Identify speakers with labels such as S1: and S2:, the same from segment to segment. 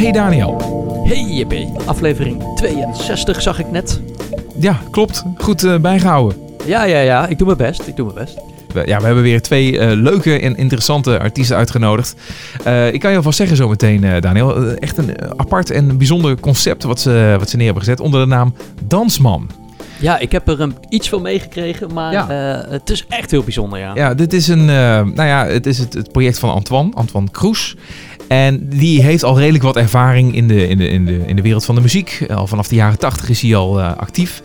S1: Hey Daniel.
S2: Hey JP, aflevering 62 zag ik net.
S1: Ja, klopt. Goed uh, bijgehouden.
S2: Ja, ja, ja. Ik doe mijn best. Ik doe mijn best.
S1: We, ja, we hebben weer twee uh, leuke en interessante artiesten uitgenodigd. Uh, ik kan je alvast zeggen zometeen, Daniel. echt een apart en bijzonder concept wat ze, wat ze neer hebben gezet onder de naam Dansman.
S2: Ja, ik heb er um, iets van meegekregen, maar ja. het is echt heel bijzonder, ja.
S1: Ja, dit is een, nou ja, het is het, het, project van Antoine, Antoine Kroes. En die heeft al redelijk wat ervaring in de, in de, in de, in de wereld van de muziek. Al vanaf de jaren tachtig is hij al uh, actief.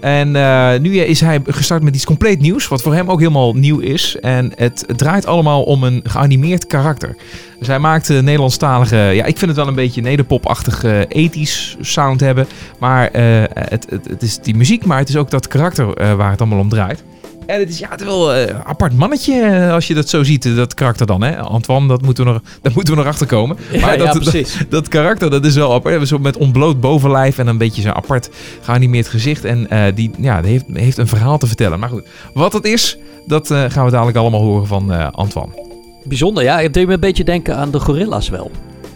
S1: En uh, nu is hij gestart met iets compleet nieuws, wat voor hem ook helemaal nieuw is. En het, draait allemaal om een geanimeerd karakter. Dus hij maakt Nederlandstalige, ja, ik vind het wel een beetje nederpopachtig uh, ethisch sound hebben. Maar het, het, is die muziek, maar het is ook dat karakter waar het allemaal om draait. En het is ja, het is wel een apart mannetje als je dat zo ziet, dat karakter dan. Hè? Antoine, dat moeten we nog, daar moeten we nog achter komen.
S2: Ja,
S1: maar dat,
S2: ja, precies.
S1: Dat, dat, karakter, dat is wel apart. Zo met ontbloot bovenlijf en een beetje zo'n apart geanimeerd gezicht. En uh, die, ja, die heeft, heeft een verhaal te vertellen. Maar goed, wat het is, dat uh, gaan we dadelijk allemaal horen van uh, Antoine.
S2: Bijzonder, ja. Het deed me een beetje denken aan de gorilla's wel.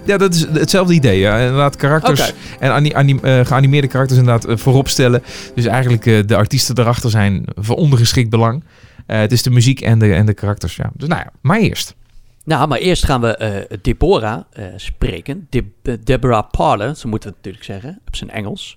S1: Ja, dat is hetzelfde idee. Ja. Inderdaad, karakters
S2: okay.
S1: en anim, anim, uh, geanimeerde karakters inderdaad uh, voorop stellen. Dus eigenlijk uh, de artiesten erachter zijn van ondergeschikt belang. het is de muziek en de, en de karakters. Ja. Dus nou ja, maar eerst.
S2: Nou, maar eerst gaan we Deborah spreken. De Deborah Parler, zo moeten we het natuurlijk zeggen, op zijn Engels.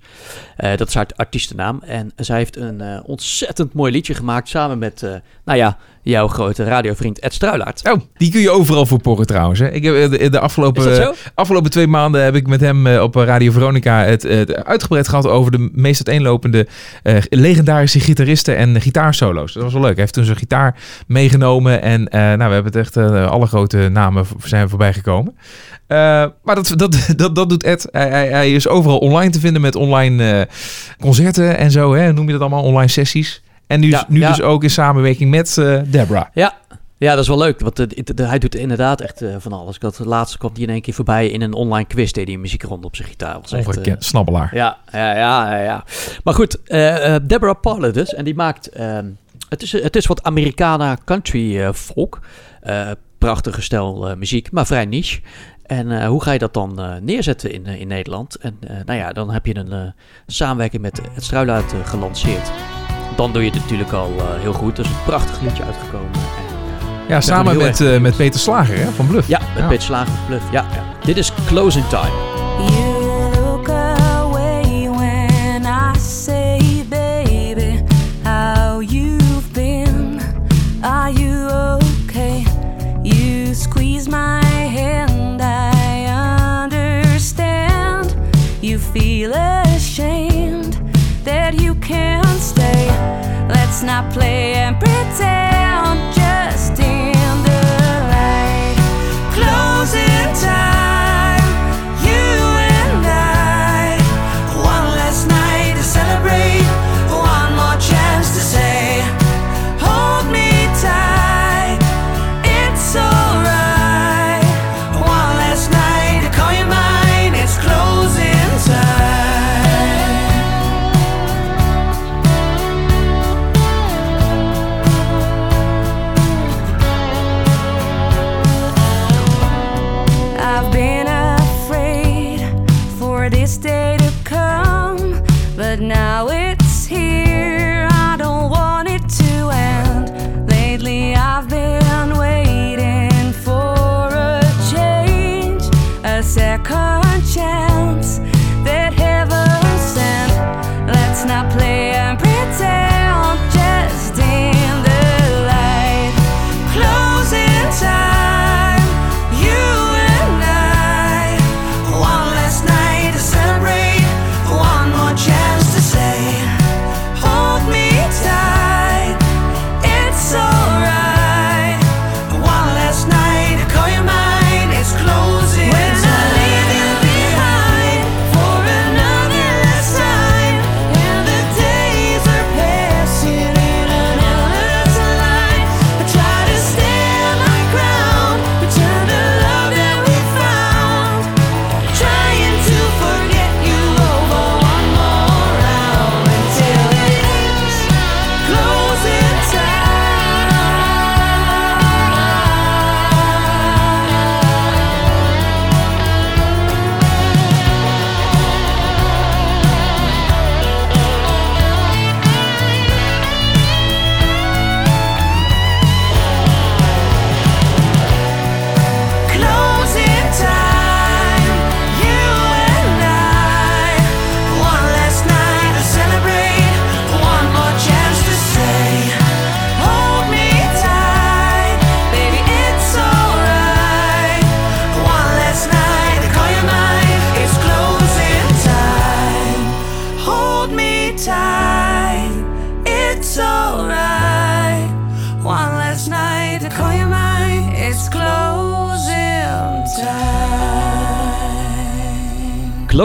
S2: Dat is haar artiestennaam. En zij heeft een ontzettend mooi liedje gemaakt samen met, nou ja, jouw grote radiovriend Ed Struilaert.
S1: Oh, die kun je overal voor porren trouwens. Hè? Ik heb de, de afgelopen, afgelopen twee maanden heb ik met hem op Radio Veronica het, het, uitgebreid gehad over de meest uiteenlopende legendarische gitaristen en gitaarsolo's. Dat was wel leuk. Hij heeft toen zijn gitaar meegenomen en nou, we hebben het echt alle grote namen zijn voorbij gekomen. Maar dat, dat, dat, dat doet Ed. Hij, hij, hij, is overal online te vinden met online concerten en zo. Hè? Noem je dat allemaal? Online sessies. En nu, ja, nu ja. dus ook in samenwerking met uh, Debra.
S2: Ja. Ja, dat is wel leuk, want de, de, de, hij doet inderdaad echt van alles. Ik had het laatste kwam hij in één keer voorbij in een online quiz, deed hij een muziekronde op zijn gitaar.
S1: Ongekend, snabbelaar.
S2: Ja, ja, ja, ja. Maar goed, Deborah Parler dus, en die maakt... het, is, het is wat Americana country folk prachtige stijl muziek, maar vrij niche. En uh, hoe ga je dat dan uh, neerzetten in, in Nederland? En nou ja, dan heb je een samenwerking met het Struilaat gelanceerd. Dan doe je het natuurlijk al heel goed. Er is een prachtig liedje uitgekomen. En,
S1: ja, samen met, met Peter Slager hè, van Bluff.
S2: Ja, met ja. Peter Slager van Bluff. Ja, ja. Dit is Closing Time.
S3: Not play and pretend, just in the light. Closing time,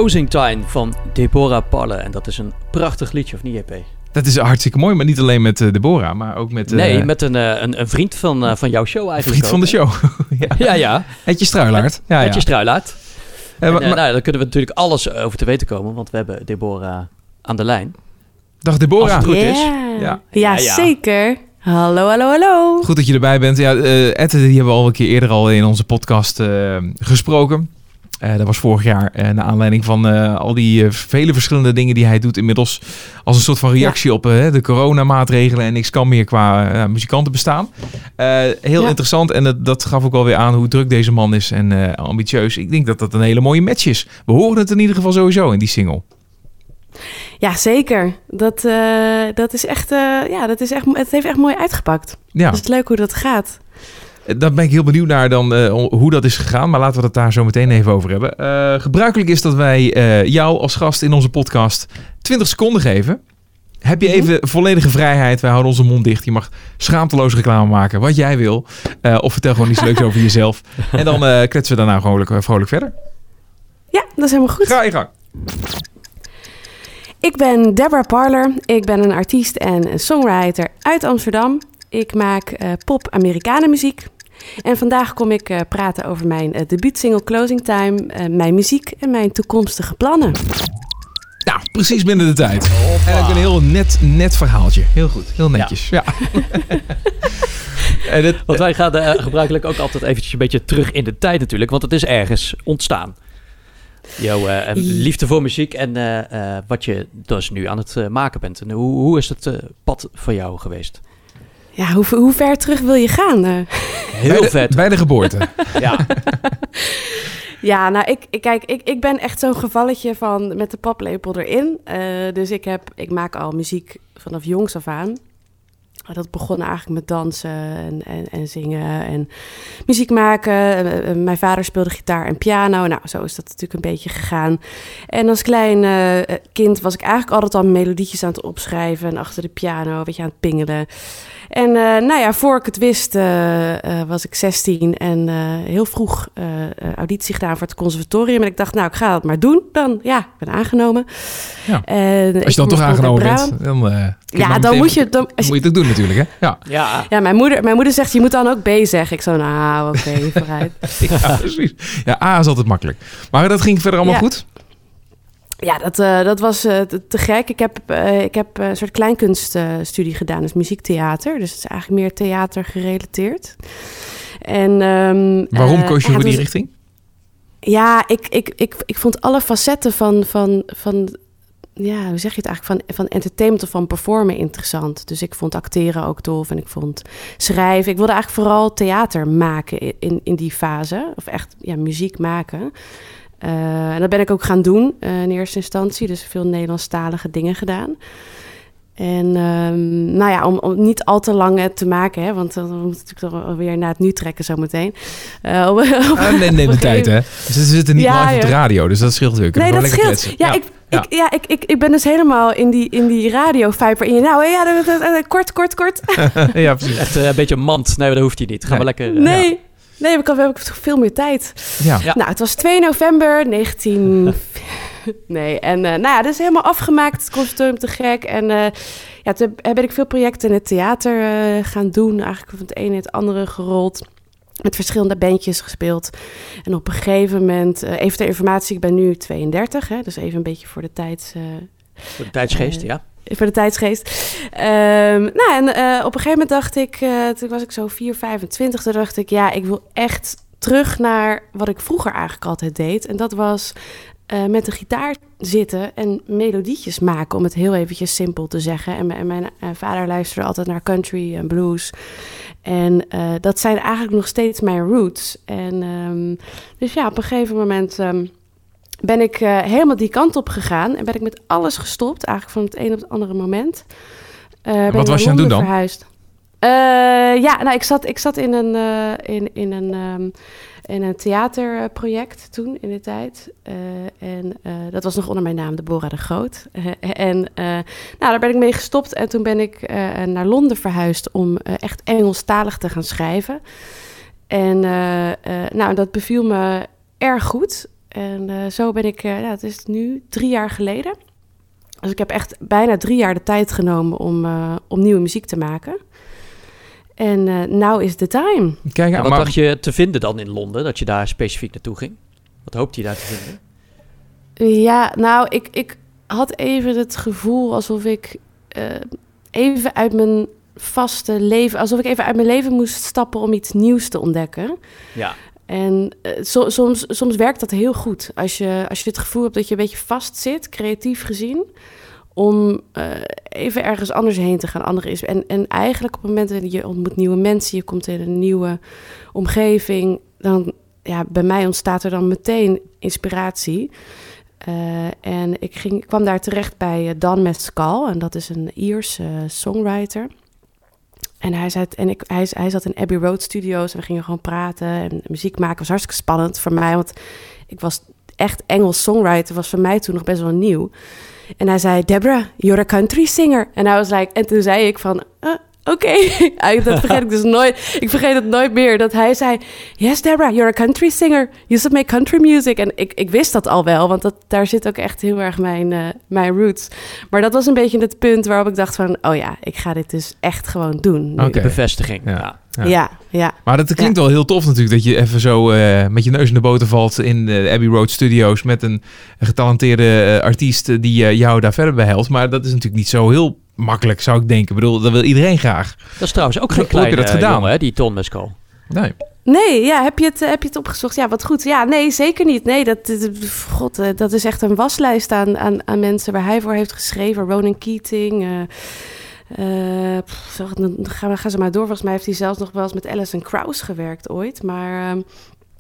S3: Closing Time
S2: van Deborah Palle. En dat is een prachtig liedje, of niet, JP?
S1: Dat is hartstikke mooi, maar niet alleen met eh, Deborah, maar ook met... eh,
S2: nee, met een, eh, een, een vriend van, eh, van jouw show eigenlijk.
S1: vriend van de show. ja.
S2: Ja, ja.
S1: Etje Struilaert. Ja,
S2: Met je
S1: ja. Eh,
S2: En,
S1: maar-
S2: eh, nou, daar kunnen we natuurlijk alles over te weten komen, want we hebben Deborah aan de lijn.
S1: Dag
S2: Als
S1: Deborah.
S2: het goed is.
S4: Ja.
S1: Ja.
S4: Zeker. Hallo, hallo, hallo.
S1: Goed dat je erbij bent. Ja, eh Ed, die hebben we al een keer eerder al in onze podcast eh, gesproken. Eh, dat was vorig jaar eh naar aanleiding van eh, al die vele verschillende dingen die hij doet inmiddels. Als een soort van reactie op de coronamaatregelen en niks kan meer qua muzikanten bestaan. Heel
S4: Ja.
S1: interessant en dat, dat gaf ook wel weer aan hoe druk deze man is en ambitieus. Ik denk dat dat een hele mooie match is. We horen het in ieder geval sowieso in die single.
S4: Ja, zeker. Dat, dat is echt, ja, dat is echt, het heeft echt mooi uitgepakt.
S1: Ja.
S4: Het is leuk hoe dat gaat.
S1: Daar ben ik heel benieuwd naar dan eh, hoe dat is gegaan. Maar laten we het daar zo meteen even over hebben. Eh, gebruikelijk is dat wij eh, jou als gast in onze podcast 20 seconden geven. Heb je
S4: Mhm.
S1: even volledige vrijheid? Wij houden onze mond dicht. Je mag schaamteloos reclame maken, wat jij wil. Of vertel gewoon iets leuks over jezelf. En dan kletsen we daarna vrolijk, vrolijk verder.
S4: Ja, dat is helemaal goed.
S1: Ga je gang.
S4: Ik ben Deborah Parler. Ik ben een artiest en een songwriter uit Amsterdam. Ik maak eh, pop-Amerikanenmuziek. En vandaag kom ik eh, praten over mijn eh, debuutsingle Closing Time, eh, mijn muziek en mijn toekomstige plannen.
S1: Nou, precies binnen de tijd. En ook een heel net, net verhaaltje. Heel goed, heel netjes. Ja. en het,
S2: Want wij gaan gebruikelijk ook altijd eventjes een beetje terug in de tijd natuurlijk, want het is ergens ontstaan. Jouw liefde voor muziek en eh, eh, wat je dus nu aan het maken bent. En hoe, hoe is het pad voor jou geweest?
S4: Ja, hoe, hoe ver terug wil je gaan? eh?
S2: Heel
S1: bij de,
S2: vet.
S1: Bij de geboorte.
S2: Ja.
S4: Ja, nou, ik, ik, kijk, ik, ik ben echt zo'n gevalletje van met de paplepel erin. Eh, dus ik, heb, ik maak al muziek vanaf jongs af aan. Dat begon eigenlijk met dansen en, en, en zingen en muziek maken. Eh, mijn vader speelde gitaar en piano. Nou, zo is dat natuurlijk een beetje gegaan. En als klein kind was ik eigenlijk altijd al melodietjes aan het opschrijven... en achter de piano, weet je, aan het pingelen. En eh, nou ja, voor ik het wist eh, eh, was ik 16 en eh, heel vroeg auditie gedaan voor het conservatorium. En ik dacht, nou, ik ga dat maar doen. Dan, ja, ik ben aangenomen.
S1: Ja.
S4: En
S1: Als je dan toch aangenomen bent, dan,
S4: Ja, dan
S1: meteen-
S4: moet je... Dan, als
S1: Dan
S4: je
S1: moet je het ook doen natuurlijk, hè? Ja,
S2: ja.
S4: ja, mijn moeder, mijn moeder zegt, je moet dan ook B zeggen. Ik zo, nou, oké, vooruit.
S1: ja precies. Ja, A is altijd makkelijk. Maar dat ging verder allemaal
S4: Ja.
S1: goed?
S4: Ja, dat, eh, dat was eh, te, te gek. Ik heb, eh, ik heb een soort kleinkunststudie gedaan, dus muziektheater. Dus het is eigenlijk meer theater gerelateerd. En, ehm,
S1: Waarom koos je voor die
S4: dus-
S1: richting?
S4: Ja, ik, ik, ik, ik vond alle facetten van, van, van ja, hoe zeg je het eigenlijk, van, van entertainment of van performen interessant. Dus ik vond acteren ook tof en ik vond schrijven. Ik wilde eigenlijk vooral theater maken in, in die fase, of echt ja, muziek maken. Eh, en dat ben ik ook gaan doen eh, in eerste instantie, dus veel Nederlandstalige dingen gedaan. En ehm, nou ja, om, om niet al te lang het te maken, hè, want dan moet ik toch weer naar het nu trekken zometeen. Eh, op- op-
S1: Ah, nee, neem de tijd, hè? Ze zitten niet
S4: Ja,
S1: live op de radio, dus dat scheelt. Kunnen
S4: Nee,
S1: we
S4: dat scheelt.
S1: lekker
S4: Ja, ik, ik, ja ik, ik, ik ben dus helemaal in die, in die radio-viper. in je. Nou, ja, dat- dat- dat- kort, kort, kort.
S1: ja, precies.
S2: Echt eh, een beetje mand. Nee, dat hoeft je niet. Gaan we
S1: Nee.
S2: lekker... eh,
S4: Nee, nee, ik heb, heb ik veel meer tijd.
S1: Ja.
S2: Ja.
S4: Nou, het was 2 november 19... nee, en eh, nou ja, dat is helemaal afgemaakt. Het conservatorium te gek. En eh, ja, toen ben ik veel projecten in het theater eh, gaan doen. Eigenlijk van het ene in het andere gerold. Met verschillende bandjes gespeeld. En op een gegeven moment, eh, even ter informatie, ik ben nu 32. Hè, dus even een beetje voor de tijd... eh,
S2: Voor de tijdsgeest, ja.
S4: Voor de tijdsgeest. Ehm, nou, en eh, op een gegeven moment dacht ik, eh, toen was ik zo 4, 25, toen dacht ik, ja, ik wil echt terug naar wat ik vroeger eigenlijk altijd deed. En dat was eh, met de gitaar zitten en melodietjes maken, om het heel eventjes simpel te zeggen. En, mijn- vader luisterde altijd naar country en blues. En dat zijn eigenlijk nog steeds mijn roots. En ehm, dus ja, op een gegeven moment ehm, ben ik eh, helemaal die kant op gegaan en ben ik met alles gestopt, eigenlijk van het een op het andere moment. Eh,
S1: wat was je aan het doen dan?
S4: Verhuisd. Eh, ja, nou, ik zat, ik zat in een, in, in een, ehm, in een theaterproject toen in de tijd. En dat was nog onder mijn naam, Deborah de Groot. En nou, daar ben ik mee gestopt en toen ben ik naar Londen verhuisd om echt Engelstalig te gaan schrijven. En nou, dat beviel me erg goed. En eh, zo ben ik, uh, ja, het is nu drie jaar geleden. Dus ik heb echt bijna drie jaar de tijd genomen om, uh, om nieuwe muziek te maken. En now is the time.
S2: Kijk, en wat maar... dacht je te vinden dan in Londen, dat je daar specifiek naartoe ging? Wat hoopte je daar te vinden?
S4: Ja, nou, ik, ik had even het gevoel alsof ik even uit mijn vaste leven, alsof ik even uit mijn leven moest stappen om iets nieuws te ontdekken.
S2: Ja.
S4: En uh, soms, soms werkt dat heel goed. Als je, als je het gevoel hebt dat je een beetje vast zit, creatief gezien, om uh, even ergens anders heen te gaan. Andere is. En, en eigenlijk op het moment dat je ontmoet nieuwe mensen, je komt in een nieuwe omgeving, dan ja, bij mij ontstaat er dan meteen inspiratie. Uh, en ik ging, kwam daar terecht bij Dan Mescal, en dat is een Ierse songwriter. En hij, zei, en ik, hij, hij zat in Abbey Road Studios en we gingen gewoon praten en muziek maken. was hartstikke spannend voor mij, want ik was echt Engels songwriter, was voor mij toen nog best wel nieuw. En hij zei, Deborah, you're a country singer. En hij was like, en toen zei ik van, oké. Okay. dat vergeet ik dus nooit. Ik vergeet het nooit meer. Dat hij zei, yes Deborah, you're a country singer. You should make country music. En ik, ik wist dat al wel, want dat, daar zit ook echt heel erg mijn, uh, mijn roots. Maar dat was een beetje het punt waarop ik dacht van, oh ja, ik ga dit dus echt gewoon doen.
S2: Oké, okay. bevestiging. Ja.
S4: Ja. ja. ja,
S1: Maar dat klinkt wel heel tof natuurlijk, dat je even zo uh, met je neus in de boter valt in de Abbey Road Studios met een, een getalenteerde uh, artiest die uh, jou daar verder bij helpt. Maar dat is natuurlijk niet zo heel makkelijk, zou ik denken. Ik bedoel, dat wil iedereen graag.
S2: Dat is trouwens ook geen kleine dat gedaan? Jongen, hè, die Ton Mescal.
S1: Nee.
S4: Nee, ja, heb je, het, heb je het opgezocht? Ja, wat goed. Ja, nee, zeker niet. Nee, dat, god, dat is echt een waslijst aan, aan, aan mensen waar hij voor heeft geschreven. Ronan Keating, uh, uh, pff, dan gaan, we, gaan ze maar door. Volgens mij heeft hij zelfs nog wel eens met Alison Krauss gewerkt ooit. Maar uh,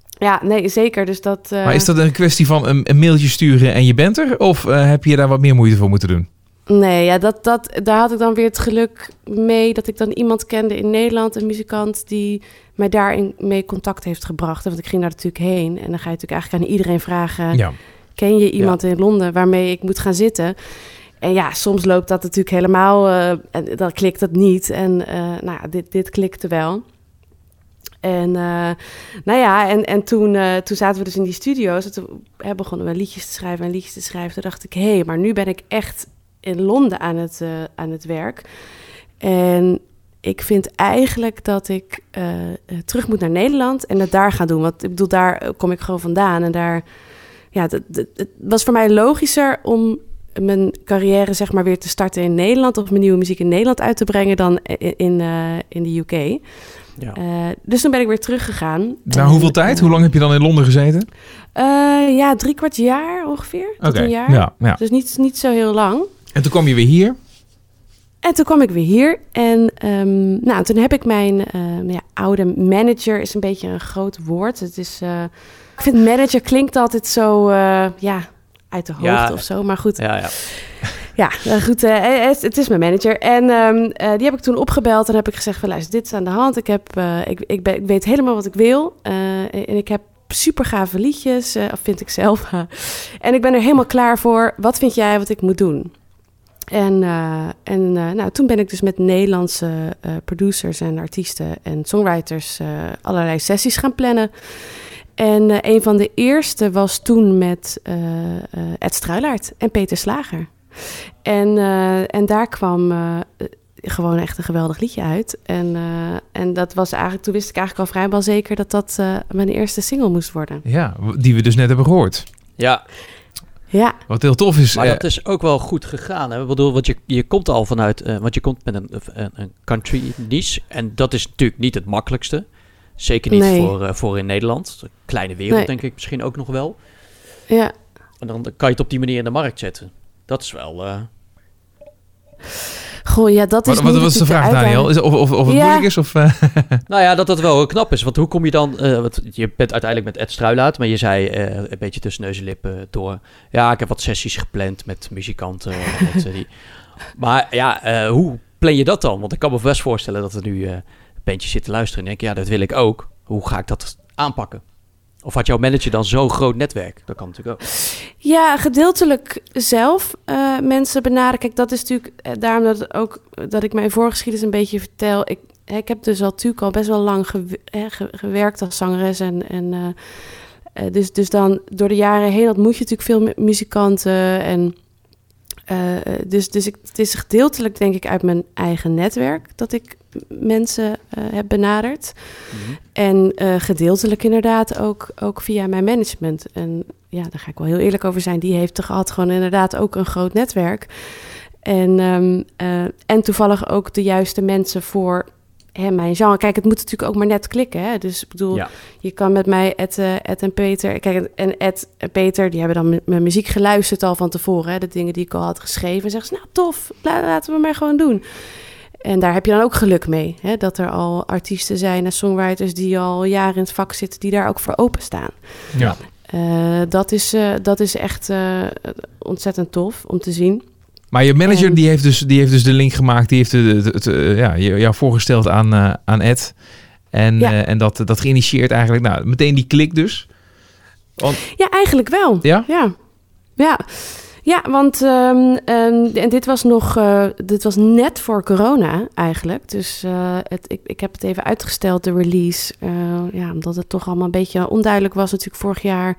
S4: ja, nee, zeker. Dus dat,
S1: uh... Maar is dat een kwestie van een, een, mailtje sturen en je bent er? Of heb je daar wat meer moeite voor moeten doen?
S4: Nee, ja, dat, dat, daar had ik dan weer het geluk mee dat ik dan iemand kende in Nederland, een muzikant, die mij daarin mee contact heeft gebracht. Want ik ging daar natuurlijk heen en dan ga je natuurlijk eigenlijk aan iedereen vragen: ja. ken je iemand in Londen waarmee ik moet gaan zitten? En ja, soms loopt dat natuurlijk helemaal, uh, en dan klikt het niet. En uh, nou ja, dit, dit klikte wel. En uh, nou ja, en, en toen, toen zaten we dus in die studio's. En toen begonnen we liedjes te schrijven en liedjes te schrijven. Toen dacht ik, hé, hey, maar nu ben ik echt in Londen aan het, uh, aan het werk. En ik vind eigenlijk dat ik uh, terug moet naar Nederland en het daar ga doen. Want ik bedoel, daar kom ik gewoon vandaan. En daar, ja, het, het was voor mij logischer om mijn carrière zeg maar weer te starten in Nederland... of mijn nieuwe muziek in Nederland uit te brengen dan in, in, uh, in de UK. Ja. Uh, dus toen ben ik weer teruggegaan.
S1: Na hoeveel tijd? Hoe lang heb je dan in Londen gezeten?
S4: Ja, drie kwart jaar ongeveer. Tot okay. een jaar. Ja, ja. Dus niet, niet zo heel lang.
S1: En toen kwam je weer hier?
S4: En toen kwam ik weer hier. En um, nou, toen heb ik mijn uh, ja, oude manager, is een beetje een groot woord. Het is, uh, ik vind manager klinkt altijd zo, uh, ja, uit de ja, of zo. Maar goed.
S2: Ja, ja.
S4: Ja, goed. Het, het, is mijn manager. En um, die heb ik toen opgebeld en heb ik gezegd: van, luister, dit is aan de hand. Ik, heb, ik, ik, ben, ik weet helemaal wat ik wil. en ik heb super gave liedjes, of vind ik zelf. en ik ben er helemaal klaar voor. Wat vind jij wat ik moet doen? En, uh, en uh, nou, toen ben ik dus met Nederlandse uh, producers en artiesten en songwriters allerlei sessies gaan plannen. En een van de eerste was toen met Ed Struilaert en Peter Slager. En, en daar kwam gewoon echt een geweldig liedje uit. En, en dat was eigenlijk, toen wist ik eigenlijk al vrijwel zeker dat dat mijn eerste single moest worden.
S1: Ja, die we dus net hebben gehoord.
S2: Ja,
S4: ja.
S1: Wat heel tof is.
S2: Maar eh, dat is ook wel goed gegaan. Hè? Ik bedoel, want je, je komt al vanuit, uh, want je komt met een, een, country niche. En dat is natuurlijk niet het makkelijkste. Zeker niet voor, uh, voor in Nederland. Een kleine wereld, nee. denk ik misschien ook nog wel.
S4: Ja.
S2: En dan kan je het op die manier in de markt zetten. Dat is wel.
S4: Goh, ja, dat is.
S1: Wat, wat was de vraag, Daniel? Is, of, of, of het ja. moeilijk is? Of, uh...
S2: nou ja, dat dat wel knap is. Want hoe kom je dan. Uh, wat, je bent uiteindelijk met Ed Struilaat, maar je zei uh, een beetje tussen neus en lippen door. Ja, ik heb wat sessies gepland met muzikanten. met, die. Maar ja, hoe plan je dat dan? Want ik kan me best voorstellen dat er nu een bandje zit te luisteren en denk ja, dat wil ik ook. Hoe ga ik dat aanpakken? Of had jouw manager dan zo'n groot netwerk? Dat kan natuurlijk ook.
S4: Ja, gedeeltelijk zelf uh, mensen benaderen. Kijk, dat is natuurlijk uh, daarom dat, ook, dat ik mijn voorgeschiedenis een beetje vertel. Ik, ik heb dus al natuurlijk al best wel lang gew ge gewerkt als zangeres. En, en, eh, dus, dus dan door de jaren heen ontmoet je natuurlijk veel mu- muzikanten. En, eh, dus dus ik, het is gedeeltelijk denk ik uit mijn eigen netwerk dat ik mensen eh, heb benaderd. En eh, gedeeltelijk inderdaad ook, ook via mijn management. En ja, daar ga ik wel heel eerlijk over zijn. Die heeft toch had gewoon inderdaad ook een groot netwerk. En, ehm, eh, en toevallig ook de juiste mensen voor hè, mijn genre. Kijk, het moet natuurlijk ook maar net klikken. Hè? Dus ik bedoel,
S2: Ja.
S4: je kan met mij, Ed, eh, Ed en Peter... Kijk, en Ed en Peter, die hebben dan mijn muziek geluisterd al van tevoren. Hè? De dingen die ik al had geschreven. En zeggen ze, nou tof, la- laten we maar gewoon doen. En daar heb je dan ook geluk mee. Hè? Dat er al artiesten zijn en songwriters die al jaren in het vak zitten... die daar ook voor openstaan.
S1: Ja.
S4: Eh, dat, is, eh, dat is echt ontzettend tof om te zien.
S1: Maar je manager
S4: En-
S1: die heeft, dus, die heeft dus de link gemaakt. Die heeft het, eh, ja, je- jou voorgesteld aan, eh, aan Ed. En,
S4: Ja.
S1: eh, en dat, dat geïnitieerd eigenlijk. Nou, meteen die klik dus. Want,
S4: Ja, eigenlijk wel.
S1: Ja?
S4: Ja, ja. ja want ehm, ehm, en dit was nog, dit was net voor corona eigenlijk. Dus het, ik, ik heb het even uitgesteld, de release. ja, omdat het toch allemaal een beetje onduidelijk was natuurlijk vorig jaar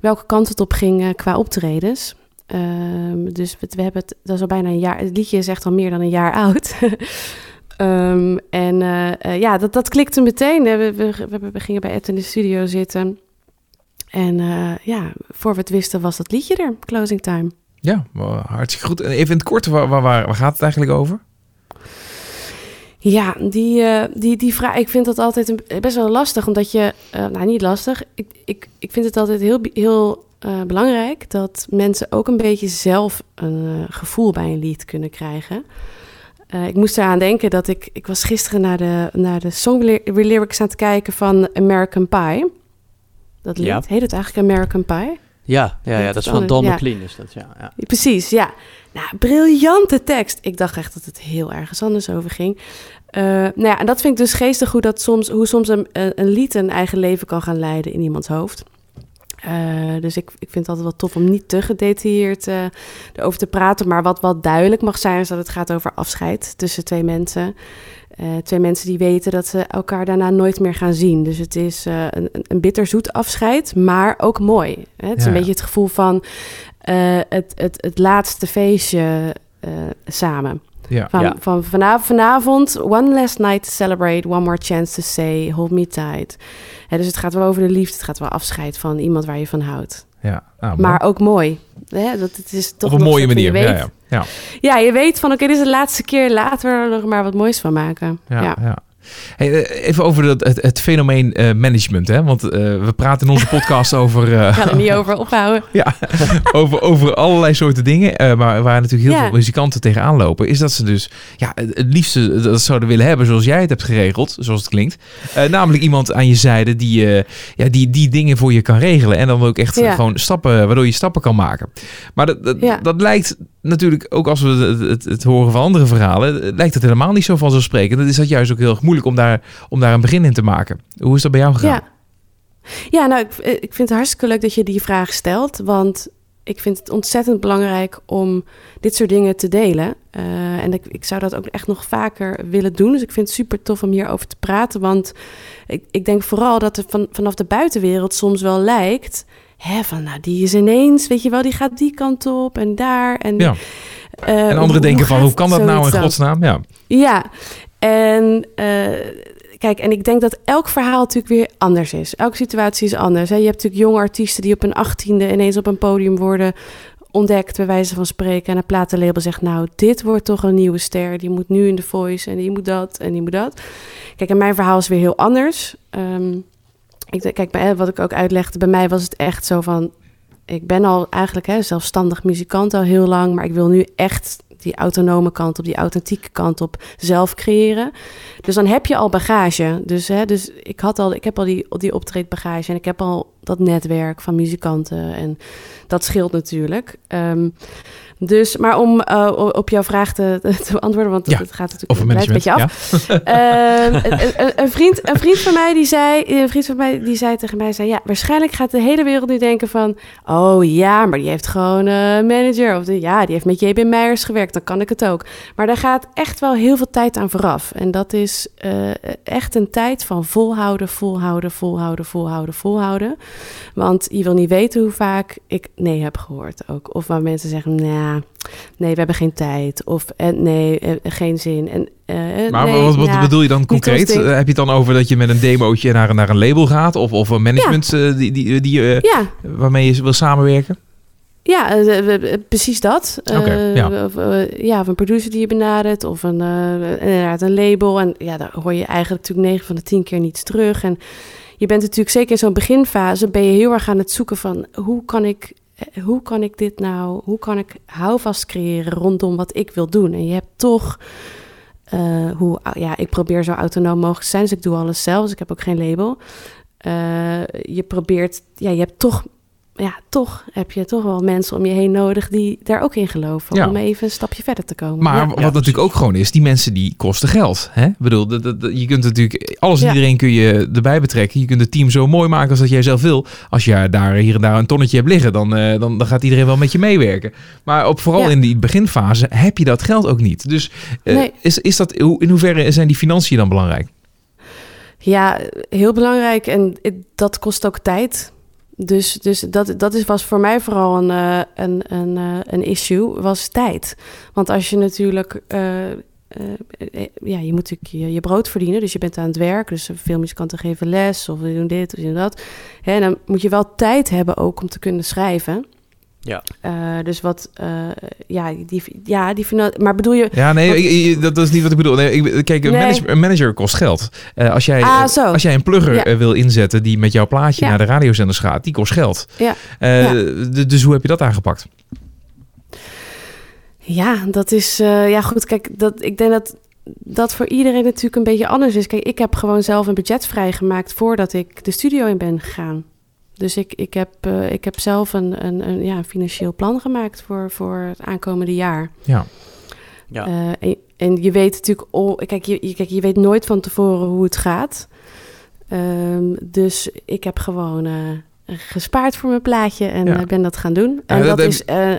S4: welke kant het op ging qua optredens. Ehm, dus we, we hebben het, dat is al bijna een jaar. Het liedje is echt al meer dan een jaar oud. Ehm, en eh, eh, ja, dat, dat klikte meteen. We, we, we, gingen bij Ed in de studio zitten. En eh, ja, voor we het wisten was dat liedje er, Closing Time.
S1: ja, hartstikke goed. En even in het kort, waar, waar, waar, gaat het eigenlijk over?
S4: Ja, die, die, die vraag, ik vind dat altijd een, best wel lastig, omdat je, nou niet lastig, ik, ik, ik vind het altijd heel, heel eh, belangrijk dat mensen ook een beetje zelf een eh, gevoel bij een lied kunnen krijgen. Eh, ik moest eraan denken dat ik, ik was gisteren naar de, naar de song lyrics aan het kijken van American Pie. Dat lied,
S2: Ja.
S4: heet het eigenlijk American Pie?
S2: Ja, ja, ja, dat is van Don
S4: Ja.
S2: McLean is dat, ja. ja.
S4: Precies, ja. Nou, briljante tekst. Ik dacht echt dat het heel ergens anders over ging. Nou ja, en dat vind ik dus geestig hoe, dat soms, hoe soms een een lied een eigen leven kan gaan leiden in iemands hoofd. Eh, dus ik, ik vind het altijd wel tof om niet te gedetailleerd eh, erover te praten. Maar wat wel duidelijk mag zijn, is dat het gaat over afscheid tussen twee mensen. Eh, twee mensen die weten dat ze elkaar daarna nooit meer gaan zien. Dus het is eh, een, een- bitterzoet afscheid, maar ook mooi. Hè? Het is
S1: Ja.
S4: een beetje het gevoel van eh, het, het, het laatste feestje eh, samen.
S1: Ja.
S4: Van,
S2: Ja.
S4: van vanavond, vanavond, one last night to celebrate, one more chance to say, hold me tight. Dus het gaat wel over de liefde, het gaat wel afscheid van iemand waar je van houdt.
S1: ja. Ah.
S4: Maar ook mooi. Hè, dat, het is toch
S1: Op een mooie manier.
S4: Je
S1: Ja,
S4: weet,
S1: ja, ja.
S4: ja, je weet van oké, dit is de laatste keer, laten we er nog maar wat moois van maken.
S1: Ja,
S4: Ja.
S1: Hey, eh, even over dat, het, het fenomeen eh, management. Hè? Want eh, we praten in onze podcast over, eh,
S4: Ik ga er niet over ophouden.
S1: ja, over, over allerlei soorten dingen. maar waar natuurlijk heel
S4: Ja.
S1: veel muzikanten tegenaan lopen. Is dat ze dus ja, het liefste dat zouden willen hebben zoals jij het hebt geregeld. Zoals het klinkt. Namelijk iemand aan je zijde die, ja, die die dingen voor je kan regelen. En dan ook echt
S4: Ja.
S1: gewoon stappen, waardoor je stappen kan maken. Maar dat, dat,
S4: Ja.
S1: dat lijkt natuurlijk, ook als we het, het, horen van andere verhalen, eh, lijkt het helemaal niet zo vanzelfsprekend. Dat is dat juist ook heel erg moeilijk om daar, om daar een begin in te maken. Hoe is dat bij jou gegaan?
S4: Ja. Ja, nou, ik, ik vind het hartstikke leuk dat je die vraag stelt. Want ik vind het ontzettend belangrijk om dit soort dingen te delen. Eh, en ik, ik zou dat ook echt nog vaker willen doen. Dus ik vind het super tof om hierover te praten. Want ik, ik denk vooral dat er van, vanaf de buitenwereld soms wel lijkt... Hè, van nou, die is ineens, weet je wel, die gaat die kant op en daar. En,
S1: Ja.
S4: eh,
S1: En
S4: hoe-
S1: anderen denken van, hoe kan dat nou in
S4: dan?
S1: godsnaam? Ja.
S4: Ja, en eh, kijk, en ik denk dat elk verhaal natuurlijk weer anders is. Elke situatie is anders. Hè? Je hebt natuurlijk jonge artiesten die op een achttiende ineens op een podium worden ontdekt, bij wijze van spreken. En een platenlabel zegt, nou, dit wordt toch een nieuwe ster. Die moet nu in de voice en die moet dat en die moet dat. Kijk, en mijn verhaal is weer heel anders. Ehm, ik, kijk, bij, wat ik ook uitlegde, bij mij was het echt zo van... Ik ben al eigenlijk hè, zelfstandig muzikant al heel lang, maar ik wil nu echt die autonome kant op, die authentieke kant op zelf creëren. Dus dan heb je al bagage. Dus, hè, dus ik, had al, ik heb al die, die optreedbagage en ik heb al dat netwerk van muzikanten. En dat scheelt natuurlijk. Ehm, dus, maar om eh, op jouw vraag te, te antwoorden, want
S1: Ja,
S4: het gaat natuurlijk een beetje af.
S1: Ja.
S4: Ehm, een, een, een vriend, een vriend van mij die zei, een vriend van mij die zei tegen mij, zei, ja, waarschijnlijk gaat de hele wereld nu denken van, oh ja, maar die heeft gewoon een manager of de, ja, die heeft met JB Meijers gewerkt, dan kan ik het ook. Maar daar gaat echt wel heel veel tijd aan vooraf. En dat is eh, echt een tijd van volhouden, volhouden, volhouden, volhouden, volhouden. Want je wil niet weten hoe vaak ik nee heb gehoord ook. Of waar mensen zeggen, nou, nee, we hebben geen tijd. Of eh, nee, eh, geen zin. En, eh,
S1: Maar
S4: nee,
S1: wat, wat
S4: ja,
S1: bedoel je dan concreet? heb je het dan over dat je met een demootje naar, naar een label gaat? Of, of een management die, die, die,
S4: Ja,
S1: waarmee je wil samenwerken?
S4: Ja, precies dat.
S1: Ja.
S4: Of, ja, of een producer die je benadert, of een, inderdaad een label. En ja, daar hoor je eigenlijk natuurlijk 9 van de 10 keer niets terug. En je bent natuurlijk zeker in zo'n beginfase, ben je heel erg aan het zoeken van hoe kan ik, eh, hoe kan ik dit nou, hoe kan ik houvast creëren rondom wat ik wil doen. En je hebt toch, eh, hoe, ja, ik probeer zo autonoom mogelijk te zijn, dus ik doe alles zelf, dus ik heb ook geen label. Eh, je probeert, ja, je hebt toch ja, toch heb je toch wel mensen om je heen nodig die daar ook in geloven.
S1: Ja.
S4: Om even een stapje verder te komen.
S1: Maar
S4: Ja.
S1: wat natuurlijk ook gewoon is, die mensen die kosten geld. Hè? Ik bedoel, dat, je kunt natuurlijk alles en
S4: Ja.
S1: iedereen kun je erbij betrekken. Je kunt het team zo mooi maken als dat jij zelf wil. Als je daar hier en daar een tonnetje hebt liggen, dan, eh, dan, dan gaat iedereen wel met je meewerken. Maar op, vooral
S4: Ja.
S1: in die beginfase heb je dat geld ook niet. Dus eh,
S4: Nee.
S1: is, is dat, in hoeverre zijn die financiën dan belangrijk?
S4: Ja, heel belangrijk. En dat kost ook tijd. Dus, dus dat, dat is, was voor mij vooral een, eh, een, een, eh, een issue, was tijd. Want als je natuurlijk... eh, ja, je moet natuurlijk je, je brood verdienen. Dus je bent aan het werk. Dus veel muzikanten geven les of we doen dit of doen dat. Hè, dan moet je wel tijd hebben ook om te kunnen schrijven.
S2: Ja.
S4: Eh, dus wat, eh, ja, die, ja, die maar bedoel je,
S1: Ja, nee,
S4: Want-
S1: ik- ik- dat, is niet wat ik bedoel. Nee, ik, kijk, een,
S4: Nee.
S1: manager, een manager kost geld. Eh, als, jij,
S4: Ah, zo.
S1: als jij een plugger
S4: Ja.
S1: wil inzetten die met jouw plaatje
S4: Ja.
S1: naar de radiozenders gaat, die kost geld.
S4: Ja.
S1: Eh,
S4: Ja.
S1: d- Dus hoe heb je dat aangepakt?
S4: Ja, dat is. eh, ja, goed. Kijk, dat, ik denk dat dat voor iedereen natuurlijk een beetje anders is. Kijk, ik heb gewoon zelf een budget vrijgemaakt voordat ik de studio in ben gegaan. Dus ik, ik, heb, eh, ik heb zelf een, een, een, ja, een financieel plan gemaakt voor, voor het aankomende jaar.
S1: Ja.
S2: Ja.
S4: Eh, en, en je weet natuurlijk, oh, kijk, je, je- kijk, je weet nooit van tevoren hoe het gaat. Ehm, dus ik heb gewoon eh, gespaard voor mijn plaatje en
S1: Ja.
S4: ben dat gaan doen.
S1: Ja,
S4: En
S1: dat
S4: is, eh,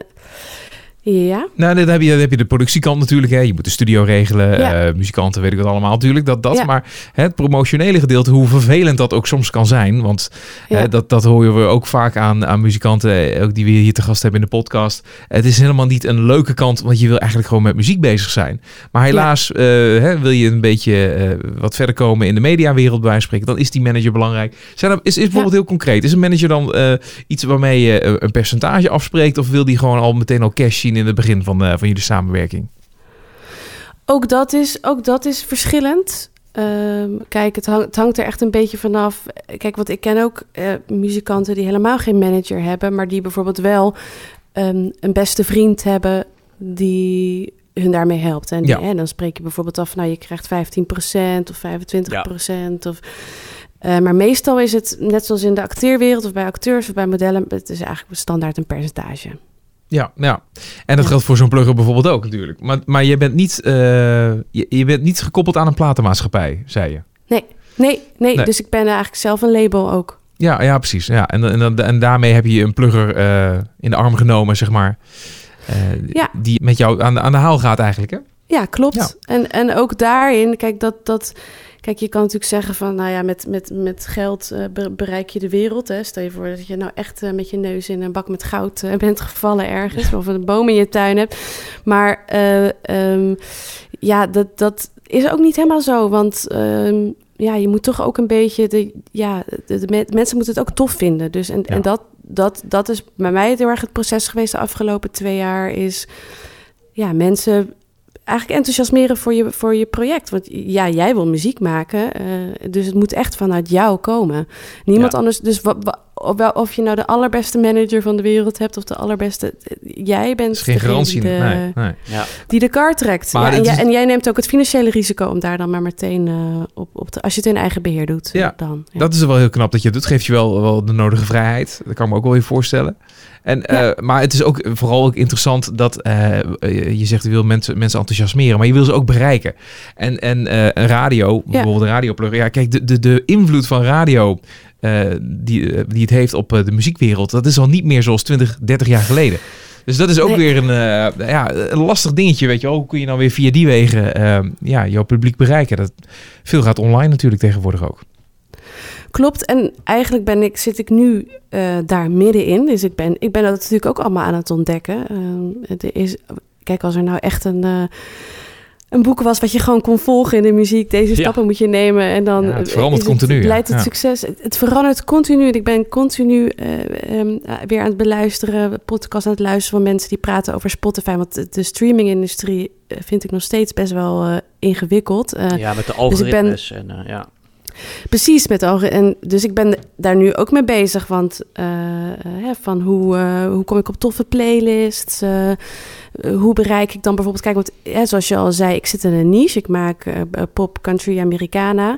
S4: ja.
S1: Nou, dan heb je, dan heb je de productiekant natuurlijk. Hè. Je moet de studio regelen.
S4: Ja.
S1: eh, muzikanten, weet ik wat allemaal natuurlijk. Dat, dat.
S4: Ja.
S1: Maar hè, het promotionele gedeelte, hoe vervelend dat ook soms kan zijn. Want
S4: Ja.
S1: hè, dat, dat horen we ook vaak aan, aan muzikanten. eh, Ook die we hier te gast hebben in de podcast. Het is helemaal niet een leuke kant. Want je wil eigenlijk gewoon met muziek bezig zijn. Maar helaas eh, hè, wil je een beetje wat verder komen in de mediawereld bij spreken. Dan is die manager belangrijk. Zijn er, is, is bijvoorbeeld heel concreet. Is een manager dan iets waarmee je een percentage afspreekt? Of wil die gewoon al meteen al cash zien in het begin van, eh, van jullie samenwerking?
S4: Ook dat is, ook dat is verschillend. Ehm, kijk, het, hang- het hangt er echt een beetje vanaf. Kijk, want ik ken ook eh, muzikanten die helemaal geen manager hebben, maar die bijvoorbeeld wel ehm, een beste vriend hebben die hun daarmee helpt. En, die-
S1: Ja.
S4: hè, dan spreek je bijvoorbeeld af, nou je krijgt 15% of 25%. Of, eh, maar meestal is het, net zoals in de acteerwereld of bij acteurs of bij modellen, het is eigenlijk standaard een percentage.
S1: Ja, ja. En dat geldt voor zo'n plugger bijvoorbeeld ook natuurlijk. Maar, maar je, bent niet, eh, je, je bent niet gekoppeld aan een platenmaatschappij, zei je.
S4: Nee, nee, nee,
S1: Nee.
S4: dus ik ben eigenlijk zelf een label ook.
S1: Ja, ja precies. Ja. En, en, en, en daarmee heb je een plugger eh, in de arm genomen, zeg maar. eh,
S4: Ja.
S1: Die met jou aan de, aan de haal gaat eigenlijk, hè?
S4: Ja, klopt.
S1: Ja.
S4: En, en ook daarin, kijk, dat, dat, kijk, je kan natuurlijk zeggen van, nou ja, met, met, met geld eh, be- bereik je de wereld. Hè. Stel je voor dat je nou echt eh, met je neus in een bak met goud eh, bent gevallen ergens, of een boom in je tuin hebt. Maar eh, ehm, ja, dat, dat is ook niet helemaal zo, want ehm, ja, je moet toch ook een beetje, de, ja, de, de me- mensen moeten het ook tof vinden. Dus en,
S1: Ja.
S4: en dat, dat, dat is bij mij heel erg het proces geweest de afgelopen twee jaar, is ja, mensen eigenlijk enthousiasmeren voor je, voor je project. Want ja, jij wil muziek maken, eh, dus het moet echt vanuit jou komen. Niemand
S2: Ja.
S4: anders. Dus wa- wa- of, wel- of je nou de allerbeste manager van de wereld hebt of de allerbeste, jij bent
S1: is geen garantie.
S4: die de,
S1: nee, nee.
S2: Ja.
S4: die de kar trekt.
S1: Maar
S4: Ja, en, jij,
S1: is-
S4: en jij neemt ook het financiële risico om daar dan maar meteen eh, op, op te, als je het in eigen beheer doet.
S1: Ja,
S4: dan. Ja.
S1: Dat is wel heel knap dat je het doet. Geeft je wel, wel de nodige vrijheid. Dat kan ik me ook wel weer voorstellen. En,
S4: Ja.
S1: eh, maar het is ook vooral ook interessant dat eh, je zegt je wil mensen, mensen enthousiasmeren, maar je wil ze ook bereiken. En, en eh, een radio, bijvoorbeeld een radioplug. Ja, kijk, de, de, de invloed van radio die, eh, die het heeft op eh, de muziekwereld, dat is al niet meer zoals 20, 30 jaar geleden. Dus dat is ook
S4: Nee.
S1: weer een, eh, ja, een lastig dingetje, weet je wel. Hoe kun je nou weer via die wegen eh, ja, jouw publiek bereiken? Dat, veel gaat online natuurlijk tegenwoordig ook.
S4: klopt. En eigenlijk ben ik, zit ik nu uh, daar middenin. Dus ik ben, ik ben dat natuurlijk ook allemaal aan het ontdekken. Uh, het is, kijk, als er nou echt een... Een boek was wat je gewoon kon volgen in de muziek. Deze stappen moet je nemen en dan
S1: ja, het verandert continu.
S4: Het, leidt het succes. Het, verandert continu. Ik ben continu uh, um, weer aan het beluisteren, podcast aan het luisteren van mensen die praten over Spotify. Want de streaming-industrie vind ik nog steeds best wel uh, ingewikkeld.
S2: ja, met de algoritmes dus en ja.
S4: Precies, met al en dus ik ben daar nu ook mee bezig. Want uh, van hoe, uh, hoe kom ik op toffe playlists? Hoe bereik ik dan bijvoorbeeld... Kijk, want zoals je al zei, ik zit in een niche. Ik maak pop, country, Americana.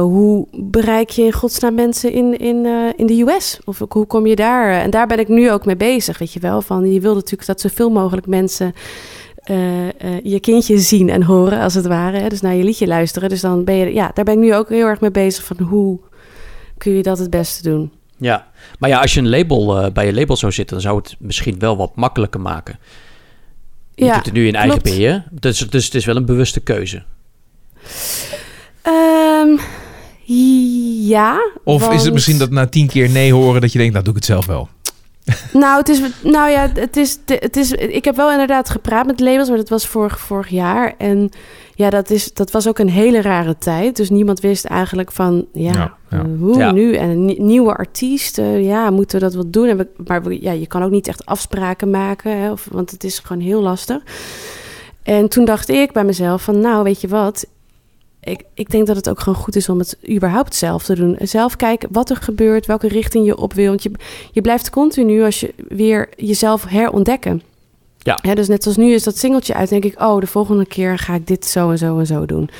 S4: hoe bereik je in godsnaam mensen in, in, in de US? Of hoe kom je daar? En daar ben ik nu ook mee bezig, weet je wel. Van, je wil natuurlijk dat zoveel mogelijk mensen uh, je kindje zien en horen, als het ware. Hè? Dus naar je liedje luisteren. Dus dan ben je, ja, daar ben ik nu ook heel erg mee bezig van hoe kun je dat het beste doen.
S2: Ja, maar ja, als je een label uh, bij je label zou zitten, dan zou het misschien wel wat makkelijker maken. Je ja, doet het nu in eigen beheer, dus, dus het is wel een bewuste keuze.
S4: Um, ja.
S1: Of want... is het misschien dat na tien keer nee horen dat je denkt, nou doe ik het zelf wel?
S4: nou, het is, nou ja, het is, het is, ik heb wel inderdaad gepraat met labels, maar dat was vorig, vorig jaar. En ja, dat, is, dat was ook een hele rare tijd. Dus niemand wist eigenlijk van, ja, eh, hoe nu? En een nieuwe artiest, ja, moeten we dat wel doen? En we, maar ja, je kan ook niet echt afspraken maken, hè, of, want het is gewoon heel lastig. En toen dacht ik bij mezelf van, nou, weet je wat, ik, ik denk dat het ook gewoon goed is om het überhaupt zelf te doen. Zelf kijken wat er gebeurt, welke richting je op wil. Want je, je blijft continu als je weer jezelf herontdekken. Ja. ja. Dus net zoals nu is dat singeltje uit, denk ik, oh, de volgende keer ga ik dit zo en zo en zo doen.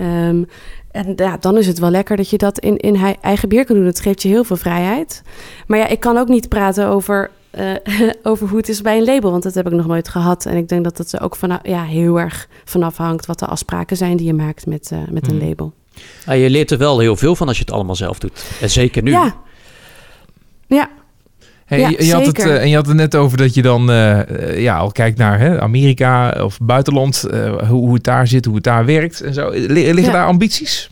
S4: Um, en ja, dan is het wel lekker dat je dat in, in eigen beer kan doen. Het geeft je heel veel vrijheid. Maar ja, ik kan ook niet praten over uh, over hoe het is bij een label. Want dat heb ik nog nooit gehad. En ik denk dat het er ook van, ja, heel erg vanaf hangt wat de afspraken zijn die je maakt met, uh, met een hmm. label.
S2: Ah, je leert er wel heel veel van als je het allemaal zelf doet. En zeker nu.
S4: Ja. Ja.
S1: Hey, ja, je, had het, uh, en je had het net over dat je dan ja, al kijkt naar hè, Amerika of buitenland, hoe, hoe het daar zit, hoe het daar werkt en zo. Liggen daar ambities?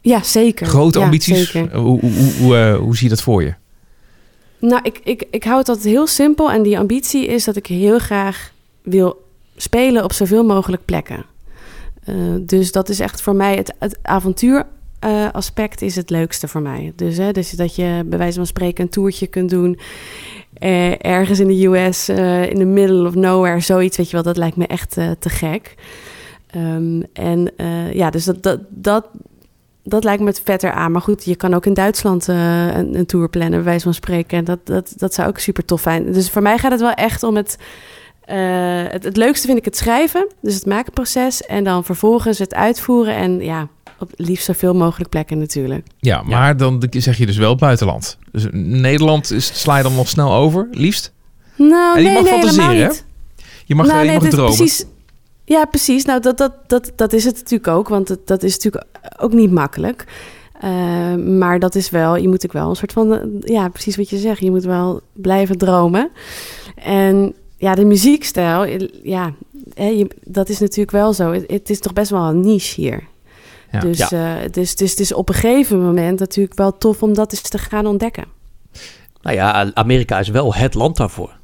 S4: Ja, zeker.
S1: Grote ambities? Zeker. Hoe, hoe, hoe, hoe zie je dat voor je?
S4: Nou, ik, ik, ik hou het altijd heel simpel. En die ambitie is dat ik heel graag wil spelen op zoveel mogelijk plekken. Uh, dus dat is echt voor mij het, het avontuur. Uh, aspect is het leukste voor mij. Dus, hè, dus dat je bij wijze van spreken een toertje kunt doen. Uh, ergens in de US, in the middle of nowhere, zoiets. Weet je wel, dat lijkt me echt te gek. Um, en ja, dus dat, dat, dat, dat lijkt me het vetter aan. Maar goed, je kan ook in Duitsland uh, een, een, tour plannen, bij wijze van spreken. En dat, dat, dat zou ook super tof zijn. Dus voor mij gaat het wel echt om het, uh, het... Het leukste vind ik het schrijven, dus het makenproces. En dan vervolgens het uitvoeren. En ja, op liefst zoveel mogelijk plekken natuurlijk.
S1: Ja, maar dan zeg je dus wel buitenland. Dus Nederland is, sla je dan nog snel over, liefst?
S4: Nou, en je nee, mag nee, fantaseren, hè?
S1: Je mag, nou, je mag dromen.
S4: Precies, ja, precies. Nou, dat, dat, dat, dat is het natuurlijk ook, want het, dat is natuurlijk ook niet makkelijk. Uh, maar dat is wel, je moet ook wel een soort van, eh, ja, precies wat je zegt, je moet wel blijven dromen. En ja, de muziekstijl, ja, hè, dat is natuurlijk wel zo. Het, het, is toch best wel een niche hier. Ja. Dus, ja. Uh, dus, dus het is op een gegeven moment natuurlijk wel tof om dat eens te gaan ontdekken.
S2: Nou ja, Amerika is wel het land daarvoor.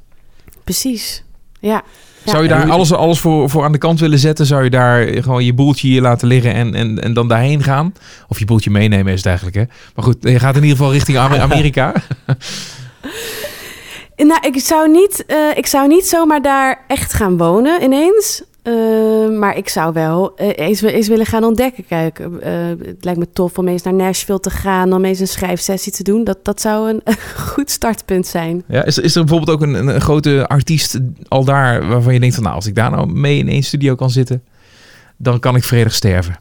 S4: Precies, ja.
S1: Zou je daar alles, alles voor, voor aan de kant willen zetten? Zou je daar gewoon je boeltje hier laten liggen en, en, en dan daarheen gaan? Of je boeltje meenemen is het eigenlijk, hè? Maar goed, je gaat in ieder geval richting Amerika.
S4: nou, ik zou, niet, uh, ik zou niet zomaar daar echt gaan wonen ineens. Uh, maar ik zou wel uh, eens, eens, willen gaan ontdekken. Kijk, uh, het lijkt me tof om eens naar Nashville te gaan, om eens een schrijfsessie te doen. Dat, dat zou een, goed startpunt zijn.
S1: Ja, is, is er bijvoorbeeld ook een, een, grote artiest al daar waarvan je denkt van nou, als ik daar nou mee in één studio kan zitten, dan kan ik vredig sterven?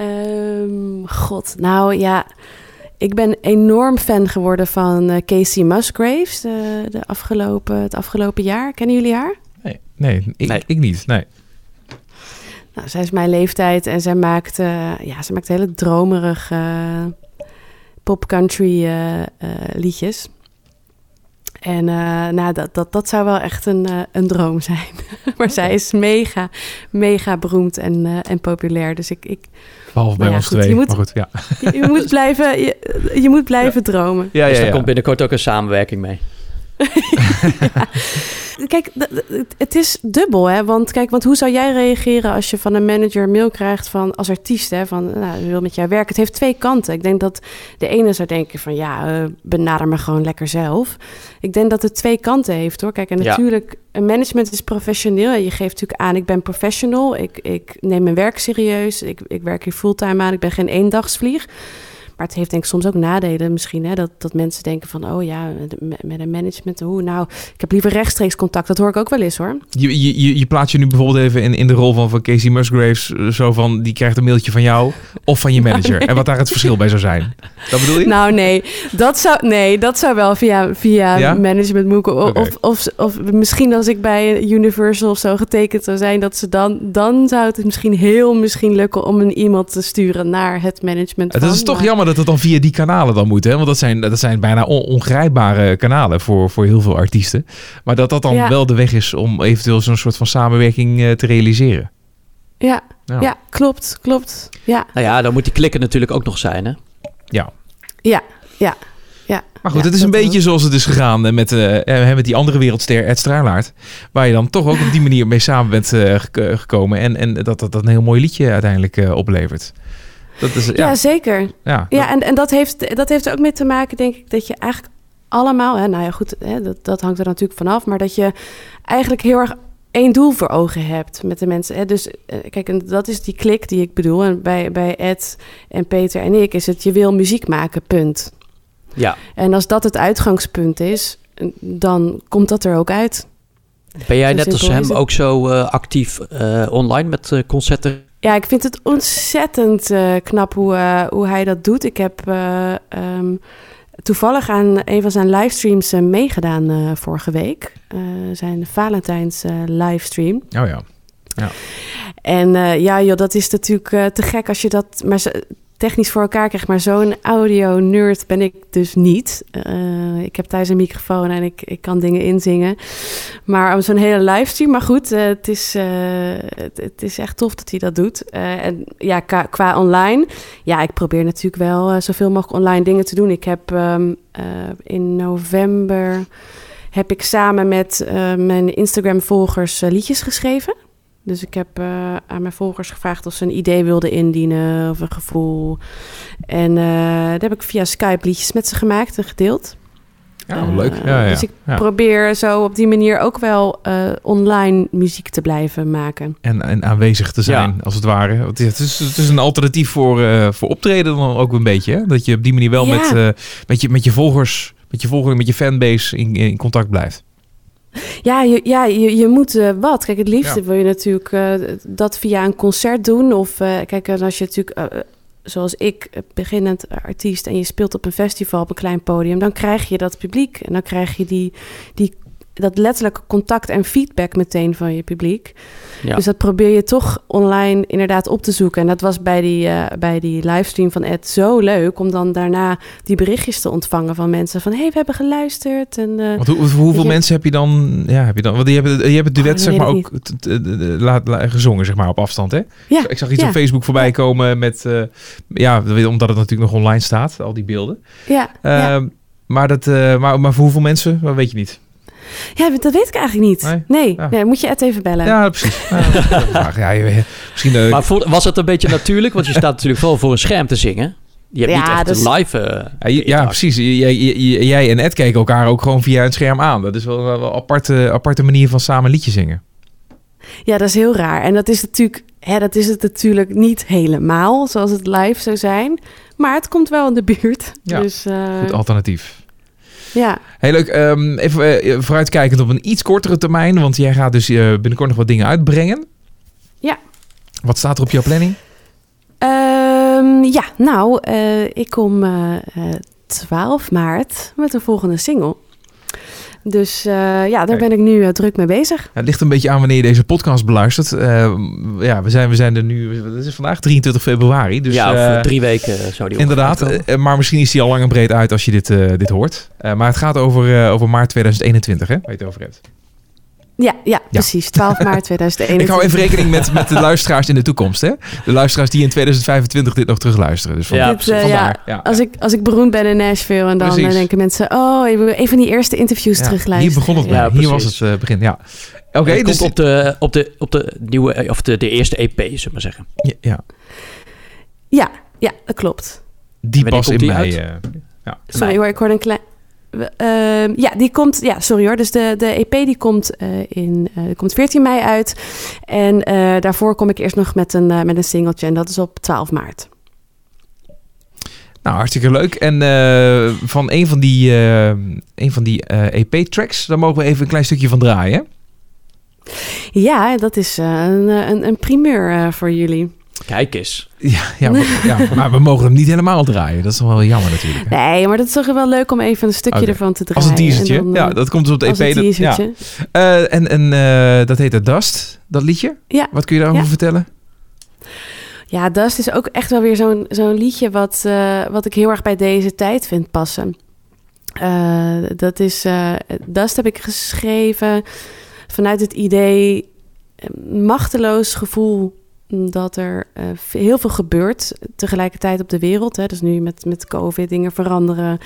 S4: um, God, nou ja. Ik ben enorm fan geworden van Casey Musgraves de, de afgelopen, het afgelopen jaar. Kennen jullie haar?
S1: Nee, ik, ik niet. Nee.
S4: Nou, zij is mijn leeftijd en zij maakt, uh, ja, ze maakt hele dromerige uh, pop-country uh, liedjes. En nou, dat, dat, dat zou wel echt een, een droom zijn. maar zij is mega, mega beroemd en, eh, en populair. Dus ik, ik,
S1: Behalve bij
S4: Nou ja,
S1: ons
S4: goed,
S1: twee.
S4: je moet-
S1: Maar goed, ja.
S4: je, je moet blijven, je, je moet blijven dromen.
S1: Ja,
S2: dus
S1: ja,
S2: daar
S1: ja.
S2: komt binnenkort ook een samenwerking mee.
S4: Kijk, het is dubbel, hè? Want kijk, want hoe zou jij reageren als je van een manager een mail krijgt van als artiest, hè? Van, nou, wil met jou werken. Het heeft twee kanten. Ik denk dat de ene zou denken van, ja, eh, benader me gewoon lekker zelf. Ik denk dat het twee kanten heeft, hoor. Kijk, en natuurlijk, een management is professioneel. Je geeft natuurlijk aan, ik ben professional. Ik, ik neem mijn werk serieus. Ik, ik werk hier fulltime aan. Ik ben geen eendagsvlieg. Maar het heeft denk ik soms ook nadelen misschien. Hè? Dat, dat mensen denken van, oh ja, met, een management, hoe nou, ik heb liever rechtstreeks contact. Dat hoor ik ook wel eens hoor.
S1: Je, je, je, plaatst je nu bijvoorbeeld even in, in de rol van, van Casey Musgraves. eh, Zo van, die krijgt een mailtje van jou of van je manager. En wat daar het verschil bij zou zijn. Dat bedoel je?
S4: Nou nee, dat zou, nee, dat zou wel via, via
S1: Ja?
S4: management moeten. Of, of, of, of misschien als ik bij Universal of zo getekend zou zijn, dat ze dan, dan zou het misschien heel misschien lukken om een iemand te sturen naar het management.
S1: Het
S4: van,
S1: is toch
S4: maar-
S1: jammer dat het dan via die kanalen dan moet. Hè? Want dat zijn, dat zijn bijna on- ongrijpbare kanalen voor, voor heel veel artiesten. Maar dat dat dan
S4: Ja.
S1: wel de weg is om eventueel zo'n soort van samenwerking eh, te realiseren.
S4: Ja,
S1: Ja.
S4: ja, klopt, klopt. Ja,
S2: Nou ja, dan moet die klikken natuurlijk ook nog zijn, hè?
S1: Ja.
S4: ja, ja. ja.
S1: Maar goed,
S4: Ja,
S1: het is een beetje zoals het is gegaan met, eh, eh, met die andere wereldster Ed. Waar je dan toch ook op die manier mee samen bent eh, gek- gekomen. En, en dat, dat dat een heel mooi liedje eh, oplevert. Dat is,
S4: Ja,
S1: ja,
S4: zeker.
S1: ja,
S4: Ja, en, en dat, heeft, dat heeft er ook mee te maken, denk ik, dat je eigenlijk allemaal, hè, nou ja, goed, hè, dat, dat hangt er natuurlijk vanaf, maar dat je eigenlijk heel erg één doel voor ogen hebt met de mensen. Hè. Dus eh, kijk, en dat is die klik die ik bedoel. En bij, bij Ed en Peter en ik is het, je wil muziek maken, punt.
S2: Ja.
S4: En als dat het uitgangspunt is, dan komt dat er ook uit.
S2: Ben jij
S4: Zo
S2: net als hem ook zo eh, actief eh, online met eh, concerten?
S4: Ja, ik vind het ontzettend eh, knap hoe, eh, hoe hij dat doet. Ik heb eh, ehm, toevallig aan een van zijn livestreams meegedaan vorige week. Zijn Valentijns livestream.
S1: oh ja.
S4: En eh, ja, joh, dat is natuurlijk te gek als je dat maar zo, technisch voor elkaar krijgt. Maar zo'n audio-nerd ben ik dus niet. Eh, ik heb thuis een microfoon en ik, ik kan dingen inzingen. Maar om zo'n hele livestream, maar goed, eh, het, is, eh, het, is echt tof dat hij dat doet. En ja, qua, online, ja, ik probeer natuurlijk wel zoveel mogelijk online dingen te doen. Ik heb ehm, eh, in november heb ik samen met mijn Instagram-volgers liedjes geschreven. Dus ik heb eh, aan mijn volgers gevraagd of ze een idee wilden indienen of een gevoel. En eh daar heb ik via Skype liedjes met ze gemaakt en gedeeld.
S1: Ja,
S4: Eh,
S1: leuk. Ja, ja.
S4: Dus ik
S1: ja.
S4: probeer zo op die manier ook wel eh, online muziek te blijven maken.
S1: En, en aanwezig te zijn,
S2: Ja.
S1: als het ware. Want Het is, het is een alternatief voor, eh, voor optreden dan ook een beetje. Hè? Dat je op die manier wel
S4: Ja.
S1: met, eh, met, je, met je volgers, met je volgers, met je fanbase in, in contact blijft.
S4: Ja, je, ja, je, je moet eh, wat. Kijk, het liefste
S1: Ja.
S4: wil je natuurlijk eh, dat via een concert doen. Of eh, kijk, als je natuurlijk, zoals ik, beginnend artiest... en je speelt op een festival op een klein podium... dan krijg je dat publiek. En dan krijg je die, die, dat letterlijke contact en feedback meteen van je publiek.
S2: Ja.
S4: Dus dat probeer je toch online inderdaad op te zoeken. En dat was bij die, eh, bij die livestream van Ed zo leuk... om dan daarna die berichtjes te ontvangen van mensen... van, hé, hey, we hebben geluisterd. En, eh,
S1: Want hoe, hoeveel
S4: je-
S1: mensen heb je dan? Ja, heb je dan? Want je hebt, je hebt het duet
S4: Oh,
S1: zeg maar ook laat, gezongen zeg maar op afstand, hè?
S4: ja,
S1: Ik zag iets
S4: ja,
S1: op Facebook voorbij komen met, eh, ja, omdat het natuurlijk nog online staat, al die beelden.
S4: ja, ja.
S1: Ehm, Maar, dat, maar, maar voor hoeveel mensen? Dat weet je niet.
S4: Ja, dat weet ik eigenlijk niet.
S1: Nee?
S4: Nee,
S1: Ja.
S4: nee, moet je Ed even bellen.
S1: Ja, precies. Ja, een misschien. eh,
S2: Maar was het een beetje natuurlijk? Want je staat natuurlijk wel voor een scherm te zingen. Je hebt
S4: Ja,
S2: niet echt een live... eh,
S1: Ja, je- ja,
S2: interactie.
S1: precies. Jij, jij- jij en Ed keken elkaar ook gewoon via het scherm aan. Dat is wel wel een aparte, aparte manier van samen liedje zingen.
S4: Ja, dat is heel raar. En dat is natuurlijk, hè, dat is het natuurlijk niet helemaal zoals het live zou zijn. Maar het komt wel in de buurt.
S1: Ja,
S4: dus eh,
S1: Goed alternatief.
S4: Ja.
S1: Heel leuk. Ehm, even eh, vooruitkijkend op een iets kortere termijn. Want jij gaat dus eh, binnenkort nog wat dingen uitbrengen.
S4: Ja.
S1: Wat staat er op jouw planning?
S4: Ehm, ja, nou, eh, ik kom eh, eh, 12 maart met een volgende single. Dus eh, ja, daar
S1: Kijk.
S4: ben ik nu eh, druk mee bezig.
S1: Ja, het ligt een beetje aan wanneer je deze podcast beluistert. Eh, ja, we zijn, we zijn er nu. Het is vandaag 23 februari. Dus,
S2: ja, over
S1: eh,
S2: drie weken zou die
S1: Inderdaad, maar misschien is die al lang en breed uit als je dit, eh, dit hoort. Eh, maar het gaat over, eh, over maart 2021, hè, waar je het over hebt.
S4: Ja, ja, precies. 12 maart 2021.
S1: Ik hou even rekening met, met de luisteraars in de toekomst. Hè? De luisteraars die in 2025 dit nog terugluisteren. Dus van,
S4: Ja, Dit, eh,
S1: vandaar. Ja.
S4: Als ik, als ik beroemd ben in Nashville en dan
S1: Precies.
S4: denken mensen... oh, even een van die eerste interviews
S1: Ja,
S4: terugluisteren.
S1: Hier begon het mee.
S2: Ja,
S1: Hier was het eh, begin. Ja. Oké, dus
S2: komt op de, op de, op de nieuwe, eh, of de, de eerste EP, zullen we maar zeggen.
S1: ja, ja,
S4: Ja, ja, dat klopt.
S1: die pas in
S2: die
S1: mei. ja.
S4: Sorry
S2: Nee.
S4: hoor, ik hoorde een klein... ehm, ja, die komt... Ja, sorry hoor. Dus de, de EP die komt, eh, in, eh, komt 14 mei uit. En eh, daarvoor kom ik eerst nog met een, met een singeltje. En dat is op 12 maart.
S1: Nou, hartstikke leuk. En van een van die, een van die EP-tracks, daar mogen we even een klein stukje van draaien.
S4: Ja, dat is een, een, een primeur voor jullie.
S2: Kijk eens.
S1: Ja, ja, maar, ja, maar we mogen hem niet helemaal draaien. Dat is toch wel jammer natuurlijk. hè?
S4: Nee, maar dat is toch wel leuk om even een stukje ervan te
S1: Als
S4: draaien.
S1: een teasertje.
S4: Dan,
S1: ja,
S4: eh,
S1: dat komt dus op de EP.
S4: als een
S1: dat- ja. Eh, en en eh, dat heet het Dust, dat liedje.
S4: Ja.
S1: Wat kun je daarover
S4: Ja.
S1: vertellen?
S4: Ja, Dust is ook echt wel weer zo'n zo'n liedje wat, eh, wat ik heel erg bij deze tijd vind passen. Eh, dat is, eh, Dust heb ik geschreven vanuit het idee, eh, machteloos gevoel dat er eh, heel veel gebeurt tegelijkertijd op de wereld. Hè. Dus nu met, met COVID dingen veranderen.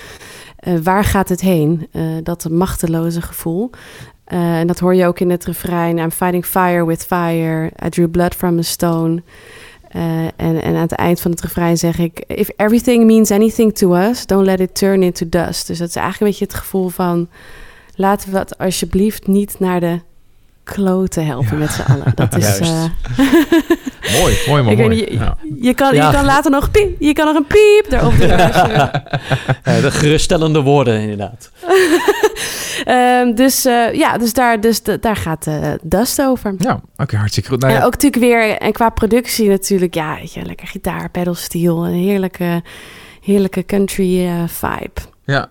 S4: Eh, waar gaat het heen? Eh, dat machteloze gevoel. En dat hoor je ook in het refrein. I'm fighting fire with fire. I drew blood from a stone. En, en aan het eind van het refrein zeg ik... If everything means anything to us, don't let it turn into dust. Dus dat is eigenlijk een beetje het gevoel van... laten we het alsjeblieft niet naar de kloten helpen
S1: Ja.
S4: met z'n allen. Dat is...
S2: Juist.
S4: eh,
S1: Mooi, mooi, maar
S4: Ik weet
S1: mooi.
S4: niet,
S1: Ja.
S4: je, kan,
S2: Ja.
S4: je kan later nog piep, je kan nog een piep erop doen.
S2: Eh, de geruststellende woorden, inderdaad.
S4: Ehm, dus eh, ja, dus daar, dus de- daar gaat eh Dust over.
S1: Ja, oké, hartstikke goed. Nou,
S4: En ook natuurlijk weer, en qua productie natuurlijk, ja, weet je, lekker gitaar, pedalsteel, een heerlijke, heerlijke country eh, vibe.
S1: ja.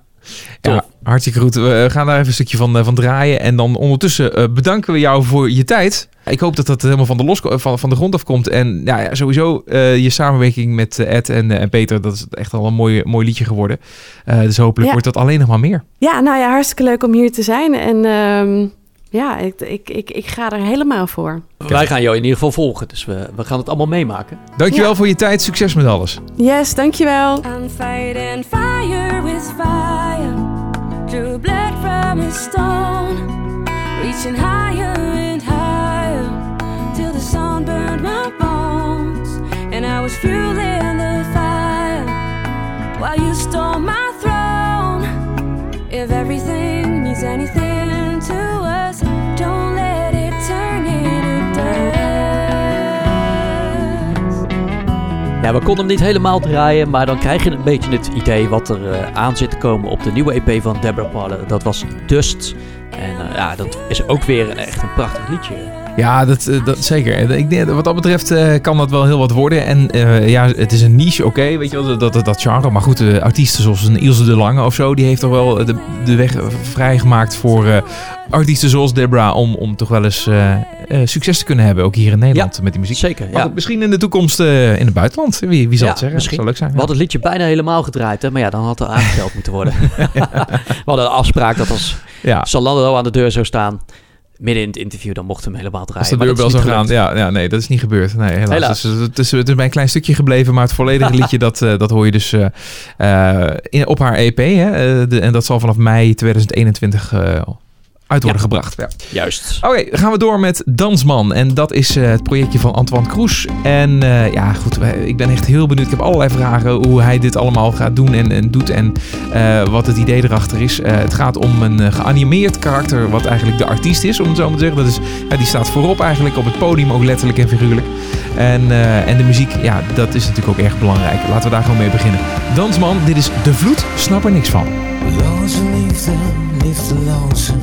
S1: Ja, hartstikke goed. We gaan daar even een stukje van, eh, van draaien. En dan ondertussen eh, bedanken we jou voor je tijd. Ik hoop dat dat helemaal van de, los, van, van de grond afkomt. En ja, ja, sowieso eh, je samenwerking met Ed en, en Peter, dat is echt al een mooi, mooi liedje geworden. Dus hopelijk
S4: Ja.
S1: wordt dat alleen nog maar meer.
S4: Ja, nou ja, hartstikke leuk om hier te zijn. En ehm, ja, ik, ik, ik, ik ga er helemaal voor.
S2: Wij gaan jou in ieder geval volgen, dus we, we gaan het allemaal meemaken.
S1: Dankjewel
S4: Ja.
S1: voor je tijd. Succes met alles.
S4: Yes, dankjewel.
S3: I'm fighting fire with fire. Drew blood from a stone. Reaching higher and higher. Till the sun burned my bones. And I was fueling the fire. While you stole my throne. If everything means anything
S2: Ja, we konden hem niet helemaal draaien, maar dan krijg je een beetje het idee wat er eh, aan zit te komen op de nieuwe EP van Deborah Parler. Dat was Dust. En eh, ja, dat is ook weer een, echt een prachtig liedje.
S1: Ja, dat, eh, dat zeker. En Ik denk, wat dat betreft eh, kan dat wel heel wat worden. En eh, ja, het is een niche, oké, weet je wel, dat, dat, dat genre. Maar goed, eh, artiesten zoals een Ilse de Lange of zo, die heeft toch wel de, de weg vrijgemaakt voor artiesten zoals Debra om, om toch wel eens succes te kunnen hebben, ook hier in Nederland met die muziek.
S2: Zeker, ja.
S1: goed, misschien in de toekomst in het buitenland. Wie, wie zal
S2: Ja,
S1: het zeggen?
S2: misschien.
S1: Zou leuk zijn.
S2: We hadden het liedje bijna helemaal gedraaid, hè? maar ja, dan had er aangeteld moeten worden. we hadden een afspraak dat als
S1: Ja,
S2: Zalando aan de deur zou staan, midden in het interview, dan mochten we hem helemaal draaien.
S1: als de deurbel zou
S2: niet
S1: gaan. Ja, ja, nee, dat is niet gebeurd. Nee, helaas.
S2: Helaas.
S1: Dus, het, is, het is bij een klein stukje gebleven, maar het volledige liedje, dat, eh, dat hoor je dus eh, eh, in, op haar EP. Hè? Eh, de, en dat zal vanaf mei 2021 eh, uit worden
S2: Ja.
S1: gebracht. Ja.
S2: Juist.
S1: Oké, dan gaan we door met Dansman. En dat is eh, het projectje van Antoine Kroes. En eh, ja, goed, ik ben echt heel benieuwd. Ik heb allerlei vragen hoe hij dit allemaal gaat doen en, en doet. En eh, wat het idee erachter is. Eh, het gaat om een eh, geanimeerd karakter, wat eigenlijk de artiest is, om het zo maar te zeggen. Dat is, ja, die staat voorop eigenlijk op het podium, ook letterlijk en figuurlijk. En, eh, en de muziek, ja, dat is natuurlijk ook erg belangrijk. Laten we daar gewoon mee beginnen. Dansman, dit is De Vloed, snap er niks van.
S5: Loze liefde, liefdeloze.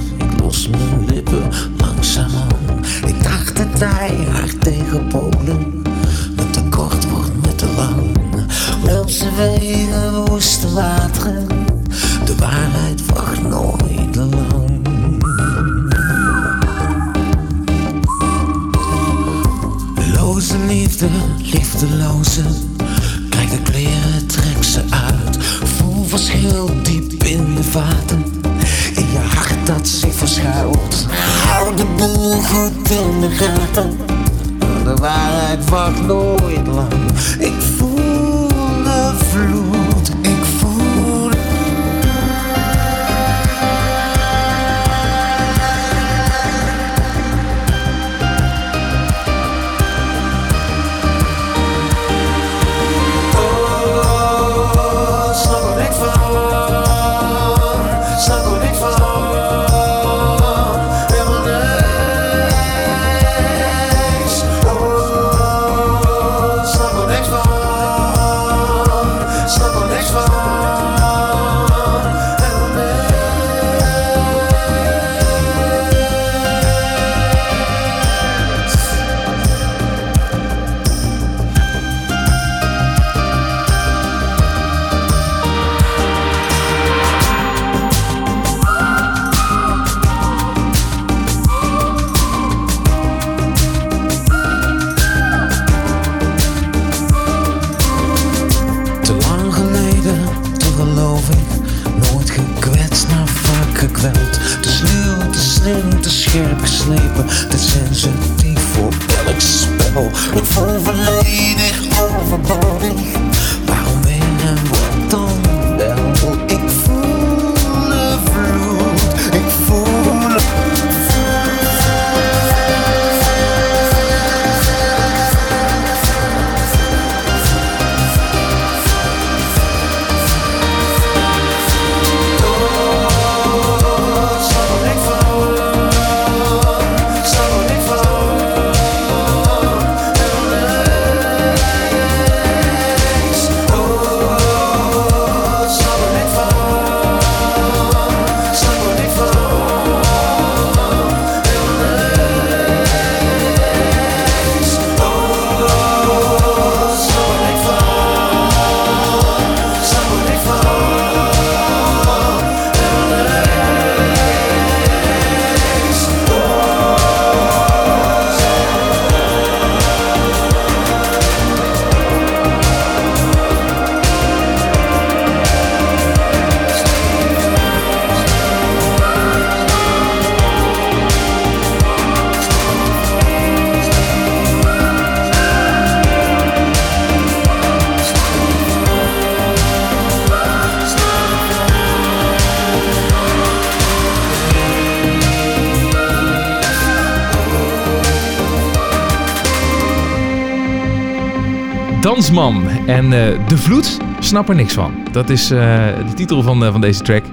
S5: Los mijn lippen langzaam aan. Ik dacht hij haar tegen Polen. Met te kort wordt met te lang. Ze wegen woeste wateren. De waarheid wacht nooit lang. Loze liefde, liefdeloze. Goed in de gaten. De waarheid wacht nooit lang. En
S1: eh, De Vloed, snap er niks van. Dat is eh, de titel van, eh, van deze track.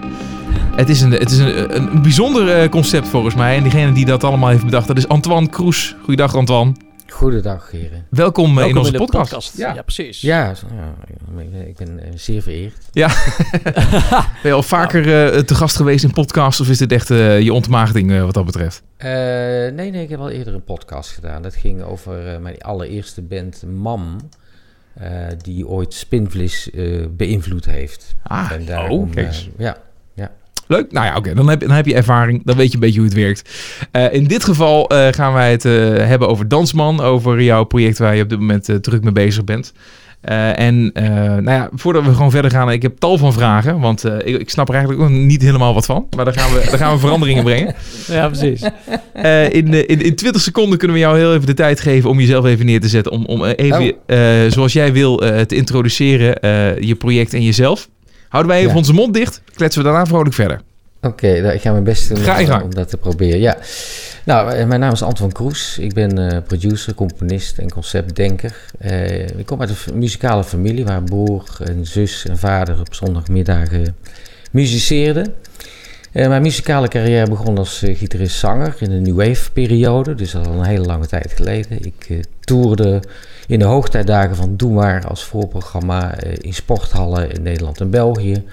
S1: Het is een, het is een, een bijzonder eh, concept volgens mij. En diegene die dat allemaal heeft bedacht, dat is Antoine Kroes. Goedendag Antoine.
S6: Goedendag, heren.
S1: Welkom, eh, in
S2: Welkom
S1: onze podcast.
S2: Ja.
S1: Ja.
S2: precies.
S6: Ja, ja, ik- ben zeer vereerd.
S1: Ben je al vaker eh, te gast geweest in podcasts of is dit echt eh, je ontmaagding eh, wat dat betreft?
S6: Eh, nee, nee, ik heb al eerder een podcast gedaan. Dat ging over eh, mijn allereerste band, MAM. Eh, die ooit Spinvlis eh, beïnvloed heeft.
S1: Ah,
S6: En daarom,
S1: oh, kijk
S6: eh,
S1: eens.
S6: ja.
S1: Leuk. Nou ja, oké. Dan, heb, dan heb je ervaring. Dan weet je een beetje hoe het werkt. In dit geval gaan wij het hebben over Dansman. Over jouw project waar je op dit moment druk mee bezig bent. Eh, en eh, nou ja, voordat we gewoon verder gaan. Ik heb tal van vragen. Want eh, ik, ik snap er eigenlijk ook niet helemaal wat van. Maar daar gaan we, daar gaan we veranderingen brengen.
S2: Ja, precies.
S1: Eh, in, in, in 20 seconden kunnen we jou heel even de tijd geven om jezelf even neer te zetten. Om, om even,
S6: Oh.
S1: eh, zoals jij wil, eh, te introduceren. eh, je project en jezelf. Houden wij even
S6: Ja.
S1: onze mond dicht. Kletsen we daarna vrolijk verder.
S6: Oké, nou, ik ga mijn best doen
S1: Ga
S6: om- dat te proberen. Ja. Nou, eh, mijn naam is Anton Kroes. Ik ben eh, producer, componist en conceptdenker. Eh, ik kom uit een muzikale familie waar broer en zus en vader op zondagmiddagen muziceerden. Mijn muzikale carrière begon als gitarist-zanger in de New Wave periode, dus dat is al een hele lange tijd geleden. Ik toerde in de hoogtijdagen van Doe Maar als voorprogramma in sporthallen in Nederland en België.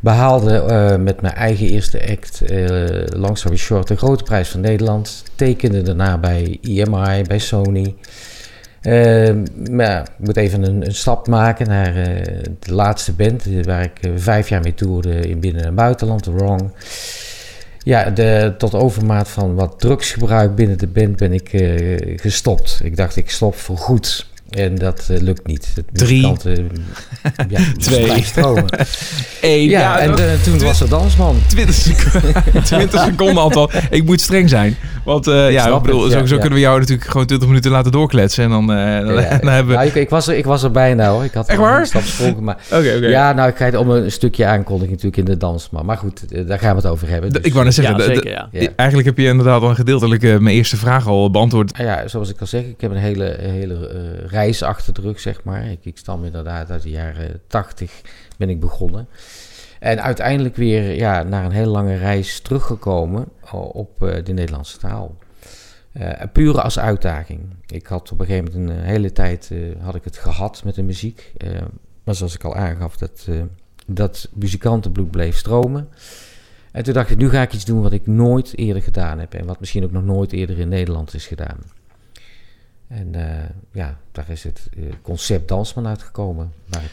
S6: Behaalde eh, met mijn eigen eerste act, eh long story short, de grote prijs van Nederland. Tekende daarna bij EMI, bij Sony. Eh, maar ik moet even een, een stap maken naar de laatste band, waar ik vijf jaar mee toerde in binnen- en buitenland, The Wrong. Ja, de, tot overmaat van wat drugsgebruik binnen de band ben ik gestopt. Ik dacht, ik stop voor goed. En dat eh, lukt niet. Het
S1: Drie.
S6: muzikanten, ja,
S1: Twee.
S6: stromen.
S1: Eén.
S6: Ja, en eh, toen was er dansman.
S1: 20 seconden, 20 seconden aantal. Ik moet streng zijn. Want eh, ja, ik bedoel,
S6: het,
S1: zo,
S6: ja,
S1: zo
S6: ja.
S1: kunnen we jou natuurlijk gewoon 20 minuten laten doorkletsen. En dan, eh, dan,
S6: Ja,
S1: dan hebben we...
S6: nou, ik, ik, was er, ik was er bijna hoor. Ik had
S1: Echt waar?
S6: een stap maar
S1: Oké.
S6: Ja, nou, ik ga het om een stukje aankondiging natuurlijk in de dansman. Maar goed, eh, daar gaan we het over hebben. Dus-
S1: Ik wou net zeggen,
S2: zeker,
S1: eigenlijk heb je inderdaad al gedeeltelijk eh, mijn eerste vraag al beantwoord.
S6: Ja, zoals ik al zeg, ik heb een hele, hele eh, reis achter de rug, zeg maar. Ik, ik stam inderdaad uit de jaren tachtig ben ik begonnen. En uiteindelijk weer ja, naar een hele lange reis teruggekomen op eh, de Nederlandse taal. Eh, pure als uitdaging. Ik had op een gegeven moment een eh, hele tijd eh, had ik het gehad met de muziek. Eh, maar zoals ik al aangaf, dat, eh, dat muzikantenbloed bleef stromen. En toen dacht ik, nu ga ik iets doen wat ik nooit eerder gedaan heb. En wat misschien ook nog nooit eerder in Nederland is gedaan. En eh, ja, daar is het eh, concept Dansman uitgekomen. Waar ik,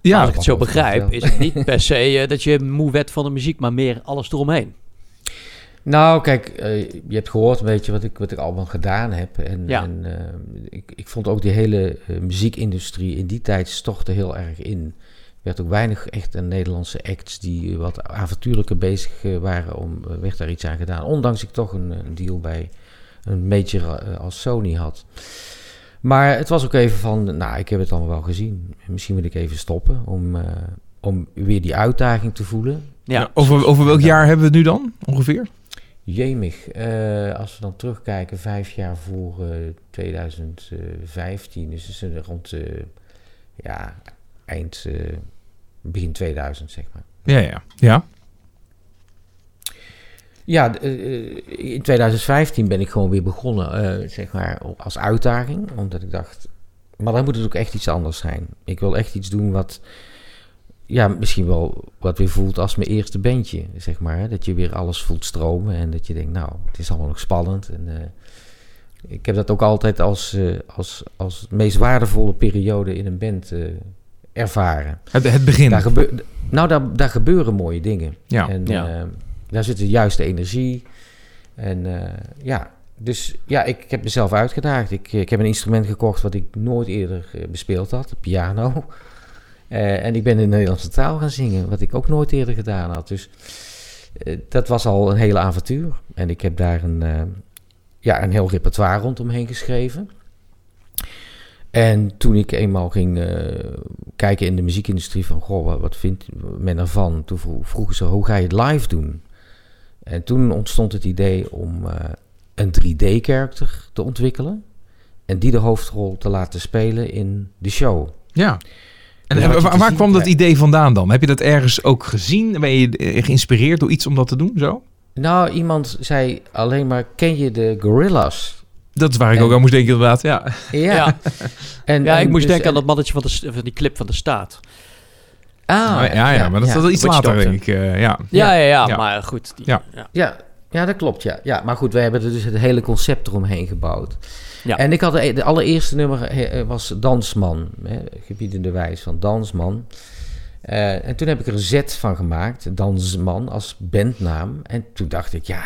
S1: Ja,
S2: Als ik het zo begrijp, is het niet per se eh, dat je moe werd van de muziek, maar meer alles eromheen.
S6: Nou, kijk, je hebt gehoord een beetje wat ik, wat ik allemaal gedaan heb. En,
S2: Ja.
S6: en ik, ik vond ook die hele muziekindustrie in die tijd stortte heel erg in. Er werd ook weinig echt een Nederlandse acts die wat avontuurlijker bezig waren om, werd daar iets aan gedaan. Ondanks ik toch een, een deal bij een major eh, als Sony had. Maar het was ook even van, nou, ik heb het allemaal wel gezien. Misschien moet ik even stoppen om, eh, om weer die uitdaging te voelen.
S2: Ja,
S1: over, over welk jaar hebben we het nu dan, ongeveer?
S6: Jemig, eh, als we dan terugkijken, vijf jaar voor eh, 2015, dus is het rond eh, ja, eind, eh, begin 2000, zeg maar.
S1: Ja, ja. Ja,
S6: Ja, d- eh, in 2015 ben ik gewoon weer begonnen, eh, zeg maar, als uitdaging. Omdat ik dacht, maar dan moet het ook echt iets anders zijn. Ik wil echt iets doen wat, ja, misschien wel wat weer voelt als mijn eerste bandje, zeg maar. Hè? Dat je weer alles voelt stromen en dat je denkt, nou, het is allemaal nog spannend. En, eh, ik heb dat ook altijd als, eh, als, als meest waardevolle periode in een band eh, ervaren.
S1: het, het begin.
S6: Daar gebeur, nou, daar, daar gebeuren mooie dingen.
S1: Ja.
S6: En
S2: Ja.
S6: Eh, daar zit de juiste energie. En eh, ja, dus ja, ik heb mezelf uitgedaagd. Ik, ik heb een instrument gekocht wat ik nooit eerder eh, bespeeld had, de piano. Eh, en ik ben in de Nederlandse taal gaan zingen, wat ik ook nooit eerder gedaan had. Dus eh, dat was al een hele avontuur. En ik heb daar een, eh, ja, een heel repertoire rondomheen geschreven. En toen ik eenmaal ging eh, kijken in de muziekindustrie van, goh, wat, vindt men ervan? Toen vro- vroegen ze, hoe ga je het live doen? En toen ontstond het idee om eh, een 3D-character te ontwikkelen en die de hoofdrol te laten spelen in de show.
S1: Ja. En
S6: Ja,
S1: waar, kwam dat idee vandaan dan? Heb je dat ergens ook gezien? Ben je geïnspireerd door iets om dat te doen? Zo?
S6: Nou, iemand zei alleen maar, ken je de Gorillas?
S1: Dat is waar ik
S6: En-
S1: ook aan moest denken inderdaad. Ja.
S6: Ja.
S2: Ja.
S6: En,
S2: ja
S6: en
S2: ik moest
S6: dus-
S2: denken aan dat mannetje van, de, van die clip van de staat.
S6: Ah,
S1: ja, ja, ja, maar dat is wel iets
S2: Witch
S1: later,
S2: Doctor.
S1: denk ik. eh, ja.
S2: Ja, ja, ja,
S1: Ja.
S2: maar goed. Die,
S1: Ja.
S6: Ja, ja, dat klopt. Ja. Ja, maar goed, we hebben er dus het hele concept eromheen gebouwd.
S2: Ja.
S6: En ik had de, de allereerste nummer eh, was Dansman, hè, gebiedende wijs van Dansman. Eh, en toen heb ik er een Z van gemaakt, Dansman, als bandnaam. En toen dacht ik, ja,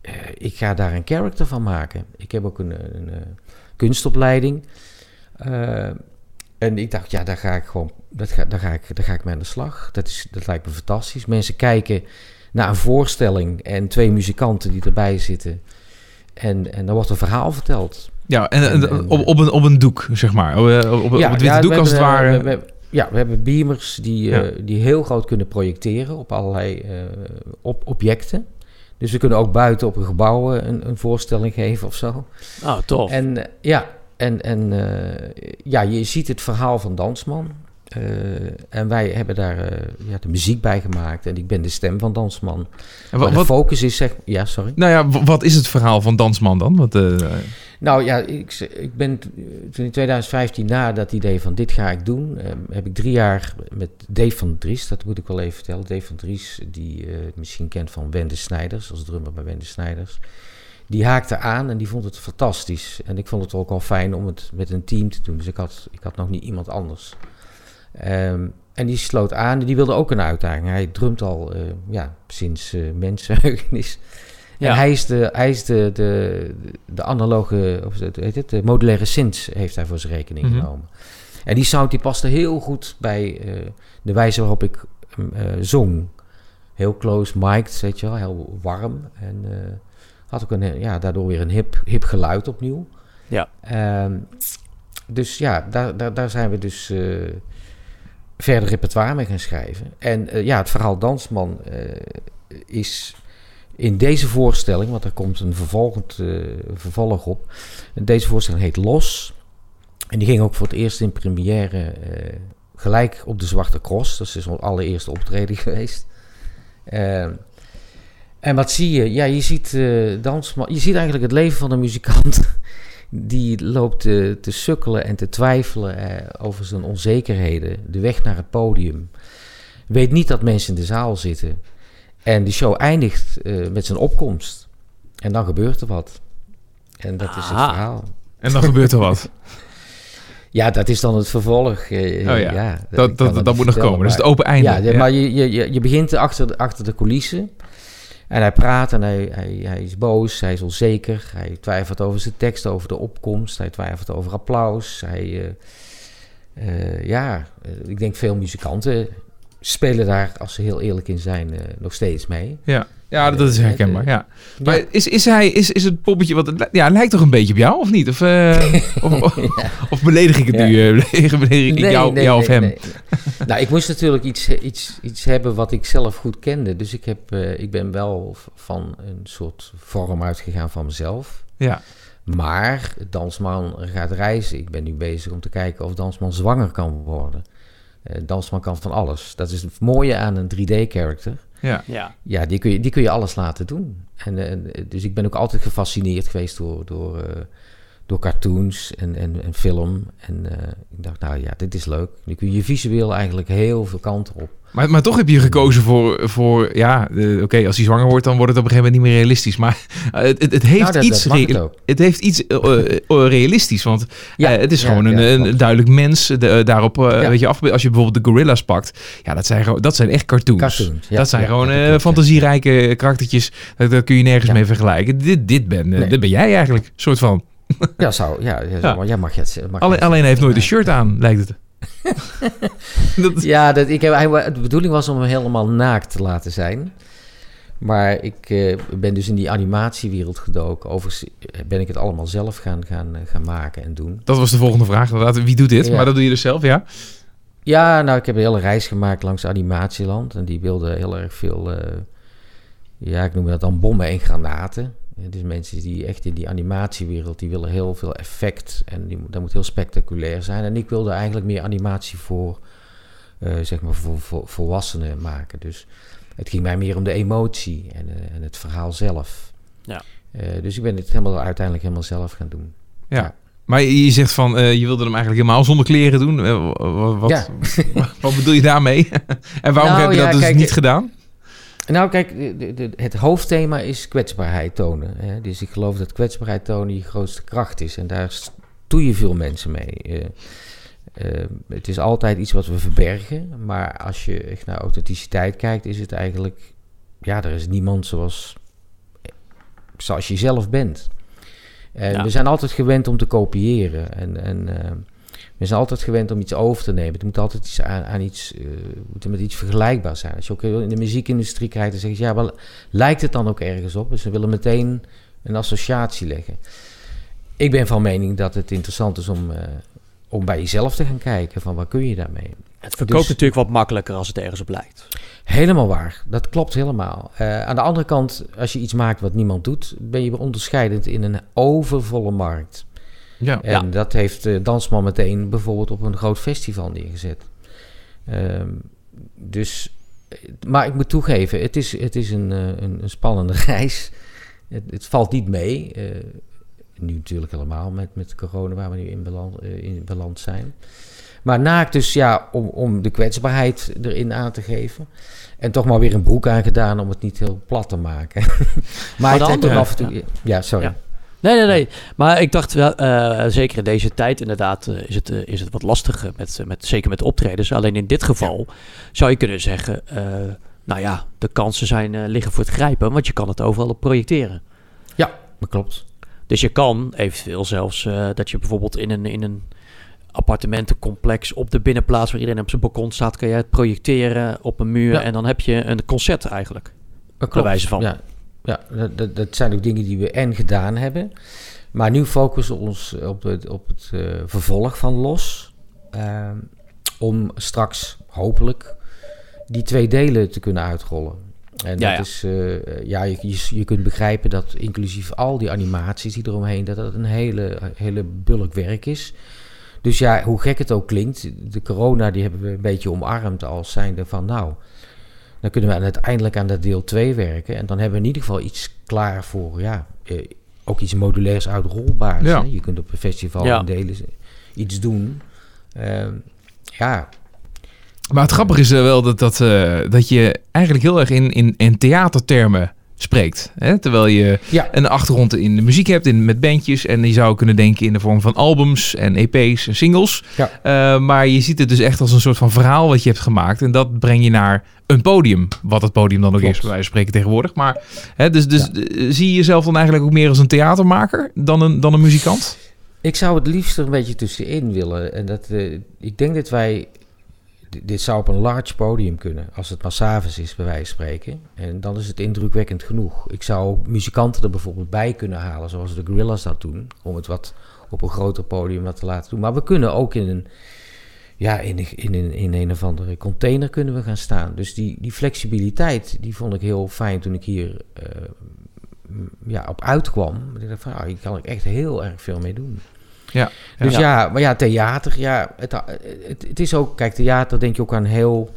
S6: eh, ik ga daar een character van maken. Ik heb ook een, een, eh, kunstopleiding. Eh, en ik dacht, ja, daar ga ik gewoon, dat ga, daar, ga ik, daar ga ik mee aan de slag. Dat, is, dat lijkt me fantastisch. Mensen kijken naar een voorstelling en twee muzikanten die erbij zitten. En, en dan wordt een verhaal verteld.
S1: Ja, en, en-
S6: En- en-
S1: op, op, een, op een doek, zeg maar. Op, op, op het witte
S6: ja,
S1: doek
S6: we
S1: als het
S6: hebben,
S1: ware.
S6: eh, we- we- ja, we hebben beamers die, eh,
S1: Ja.
S6: die heel groot kunnen projecteren op allerlei eh, op, objecten. Dus we kunnen ook buiten op een gebouw eh, een, een voorstelling geven of zo.
S2: Oh, tof.
S6: En eh, ja, en, en eh, ja, je ziet het verhaal van Dansman. Eh, en wij hebben daar eh, ja, de muziek bij gemaakt. En ik ben de stem van Dansman.
S1: En wat,
S6: de focus is zeg... Ja, sorry.
S1: nou ja, wat is het verhaal van Dansman dan? Wat, eh,
S6: Nou ja, ik, ik ben toen in 2015 na dat idee van dit ga ik doen, heb ik drie jaar met Dave van Dries, dat moet ik wel even vertellen. Dave van Dries, die je misschien kent van Wende Snijders, als drummer bij Wende Snijders. Die haakte aan en die vond het fantastisch. En ik vond het ook al fijn om het met een team te doen. Dus ik had, ik had nog niet iemand anders. Ehm, en die sloot aan. Die wilde ook een uitdaging. Hij drumt al eh, ja, sinds eh mensenheugenis.
S2: Ja.
S6: En hij is de, hij is de, de, de analoge, of het, heet het, de modulaire synth heeft hij voor zijn rekening
S1: Mhm.
S6: genomen. En die sound die paste heel goed bij eh, de wijze waarop ik eh, zong. Heel close mic'd, weet je wel, heel warm. En had ook een, ja, daardoor weer een hip, hip geluid opnieuw.
S2: Ja.
S6: Ehm, dus ja, daar, daar, daar zijn we dus verder repertoire mee gaan schrijven. En eh, ja, het verhaal Dansman eh, is in deze voorstelling, want er komt een vervolgend, eh, vervolg op. Deze voorstelling heet Los. En die ging ook voor het eerst in première gelijk op de Zwarte Cross. Dat is onze allereerste optreden geweest. En wat zie je? Ja, je ziet, dansman, je ziet eigenlijk het leven van een muzikant. Die loopt te, te sukkelen en te twijfelen eh, over zijn onzekerheden. De weg naar het podium. Weet niet dat mensen in de zaal zitten. En de show eindigt eh, met zijn opkomst. En dan gebeurt er wat. En dat is het verhaal.
S1: En dan gebeurt er wat.
S6: Ja, dat is dan het vervolg. eh,
S1: Oh ja,
S6: ja
S1: Dat, dat, dat, moet nog komen. Dat is het open einde.
S6: Ja, de- maar je, je, je, je begint achter de, achter de coulissen. En hij praat en hij, hij, is boos, hij is onzeker. Hij twijfelt over zijn tekst, over de opkomst. Hij twijfelt over applaus. Hij, eh, eh, ja, eh, ik denk veel muzikanten spelen daar, als ze heel eerlijk in zijn, nog steeds mee.
S1: Ja, ja dat is herkenbaar. Ja. Maar is, is, hij, is, is het poppetje wat... Ja, lijkt toch een beetje op jou, of niet? Of, eh, of, of, of beledig ik het
S6: Ja.
S1: nu? eh, beledig beledig ik jou, jou of hem?
S6: nou, ik moest natuurlijk iets, iets, iets hebben wat ik zelf goed kende. Dus ik, heb, eh, ik ben wel van een soort vorm uitgegaan van mezelf.
S1: Ja.
S6: Maar Dansman gaat reizen. Ik ben nu bezig om te kijken of Dansman zwanger kan worden. Dansman kan van alles. Dat is het mooie aan een 3D-character.
S1: Ja.
S2: Ja.
S6: Ja, die kun, je, die kun je alles laten doen. En, eh, en, dus ik ben ook altijd gefascineerd geweest door, door, eh, door cartoons en, en, en film. En eh, ik dacht, nou ja, dit is leuk. Nu kun je visueel eigenlijk heel veel kanten op.
S1: Maar, maar toch heb je gekozen voor, voor ja, eh, oké, als hij zwanger wordt, dan wordt het op een gegeven moment niet meer realistisch. Maar eh, het, het, het heeft
S6: Nou, dat-
S1: iets,
S6: dat het
S1: heeft iets eh, realistisch, want
S6: Ja,
S1: het is
S6: ja,
S1: gewoon een,
S6: ja,
S1: een
S6: klopt.
S1: duidelijk mens de- daarop, weet je, af, als je bijvoorbeeld de gorillas pakt, ja, dat zijn, dat zijn echt cartoons. Dat zijn gewoon fantasierijke karaktertjes, dat, dat kun je nergens mee vergelijken. Dit, dit, ben,
S6: Nee.
S1: dit ben jij eigenlijk, soort van.
S6: Ja, zou, ja, ja, mag je het mag
S1: Alleen, alleen hij heeft nooit een shirt aan, lijkt het. dat,
S6: Ja, dat, ik heb, de bedoeling was om hem helemaal naakt te laten zijn. Maar ik eh, ben dus in die animatiewereld gedoken. Overigens ben ik het allemaal zelf gaan, gaan, eh, gaan maken en doen.
S1: dat was de volgende vraag. inderdaad. Wie doet dit?
S6: Ja.
S1: Maar dat doe je dus zelf, ja?
S6: Ja, nou, ik heb een hele reis gemaakt langs Animatieland. En die wilden heel erg veel, eh, ja, ik noem dat dan bommen en granaten. Dus mensen die echt in die animatiewereld, die willen heel veel effect. En die, dat moet heel spectaculair zijn. En ik wilde eigenlijk meer animatie voor, eh, zeg maar, voor, voor volwassenen maken. Dus het ging mij meer om de emotie en, eh, en het verhaal zelf.
S2: Ja.
S6: Eh, dus ik ben het helemaal, uiteindelijk helemaal zelf gaan doen.
S1: Ja.
S6: Ja.
S1: Maar je zegt van, eh, je wilde hem eigenlijk helemaal zonder kleren doen. Wa- wa- wat,
S6: Ja.
S1: wat bedoel je daarmee? en waarom
S6: Nou,
S1: heb je dat
S6: ja,
S1: dus
S6: kijk,
S1: niet gedaan?
S6: Nou, kijk, de- het hoofdthema is kwetsbaarheid tonen. Hè? Dus ik geloof dat kwetsbaarheid tonen je grootste kracht is. En daar doe je veel mensen mee. Eh, eh, het is altijd iets wat we verbergen. Maar als je echt naar authenticiteit kijkt, is het eigenlijk... Ja, er is niemand zoals, zoals je zelf bent. En
S2: Ja.
S6: we zijn altijd gewend om te kopiëren. En, en eh, we zijn altijd gewend om iets over te nemen. Het moet altijd iets aan, aan iets, eh, moet met iets vergelijkbaar zijn. Als je ook in de muziekindustrie kijkt, dan zeg je, ja, wel, lijkt het dan ook ergens op? Dus we willen meteen een associatie leggen. Ik ben van mening dat het interessant is om, eh, om bij jezelf te gaan kijken van wat kun je daarmee.
S2: Het verkoopt
S6: Dus-
S2: natuurlijk wat makkelijker als het ergens op lijkt.
S6: Helemaal waar, dat klopt helemaal. Eh, aan de andere kant, als je iets maakt wat niemand doet, ben je onderscheidend in een overvolle markt.
S1: Ja.
S6: En
S2: Ja.
S6: dat heeft Dansman meteen bijvoorbeeld op een groot festival neergezet. Ehm, dus, maar ik moet toegeven, het is, het is een, eh, een, een spannende reis. Het, het valt niet mee. eh, nu natuurlijk helemaal met, met corona waar we nu in beland, eh, in beland zijn. Maar naakt dus ja, om, om de kwetsbaarheid erin aan te geven. En toch maar weer een broek aangedaan om het niet heel plat te maken. maar het heeft ook
S2: andere-
S6: af en toe... Ja, sorry.
S2: Ja. Nee, nee, nee. Maar ik dacht wel, eh, zeker in deze tijd inderdaad, eh, is, het, eh, is het wat lastiger, met, met, zeker met optredens. Alleen in dit geval zou je kunnen zeggen, nou ja, de kansen zijn, liggen voor het grijpen, want je kan het overal op projecteren.
S6: Dat klopt.
S2: Dus je kan eventueel zelfs dat je bijvoorbeeld in een, in een appartementencomplex op de binnenplaats waar iedereen op zijn balkon staat, kan je het projecteren op een muur
S6: Ja.
S2: en dan heb je een concert eigenlijk.
S6: Dat
S2: Bij wijze van.
S6: Ja, ja dat, dat, zijn ook dingen die we en gedaan hebben. Maar nu focussen we ons op het, op het eh, vervolg van Los. ehm, om straks hopelijk die twee delen te kunnen uitrollen. En
S2: Ja,
S6: dat
S2: ja.
S6: is, eh, ja, je, je, je kunt begrijpen dat inclusief al die animaties die eromheen, dat dat een hele, hele bulk werk is. Dus ja, hoe gek het ook klinkt, de corona die hebben we een beetje omarmd als zijnde van nou, dan kunnen we uiteindelijk aan dat deel 2 werken. En dan hebben we in ieder geval iets klaar voor, ja, eh, ook iets modulairs uitrolbaars.
S1: Ja.
S6: Je kunt op een festival
S2: Ja.
S6: in delen iets doen. Ehm, ja,
S1: Maar het grappige is eh, wel dat, dat, eh, dat je eigenlijk heel erg in, in, in theatertermen spreekt. Hè? Terwijl je
S6: ja,
S1: een achtergrond in de muziek hebt, in, met bandjes. En je zou kunnen denken in de vorm van albums en EP's en singles.
S6: Ja.
S1: Eh, maar je ziet het dus echt als een soort van verhaal wat je hebt gemaakt. En dat breng je naar een podium. Wat het podium dan ook
S6: Klopt.
S1: is, bij wijze van spreken tegenwoordig. Maar hè, dus, dus
S6: Ja.
S1: eh, zie je jezelf dan eigenlijk ook meer als een theatermaker dan een, dan een muzikant?
S6: Ik zou het liefst er een beetje tussenin willen. En dat, eh, ik denk dat wij. Dit zou op een large podium kunnen, als het maar is, bij wijze van spreken. En dan is het indrukwekkend genoeg. Ik zou muzikanten er bijvoorbeeld bij kunnen halen, zoals de Gorillas dat doen, om het wat op een groter podium wat te laten doen. Maar we kunnen ook in een, ja, in, in, in een of andere container kunnen we gaan staan. Dus die, die flexibiliteit, die vond ik heel fijn toen ik hier eh, ja, op uitkwam. Ik dacht van, ah, hier kan ik echt heel erg veel mee doen.
S1: Ja,
S6: Dus
S2: Ja.
S6: ja, maar ja, theater, ja, het, het, het is ook, kijk, theater denk je ook aan heel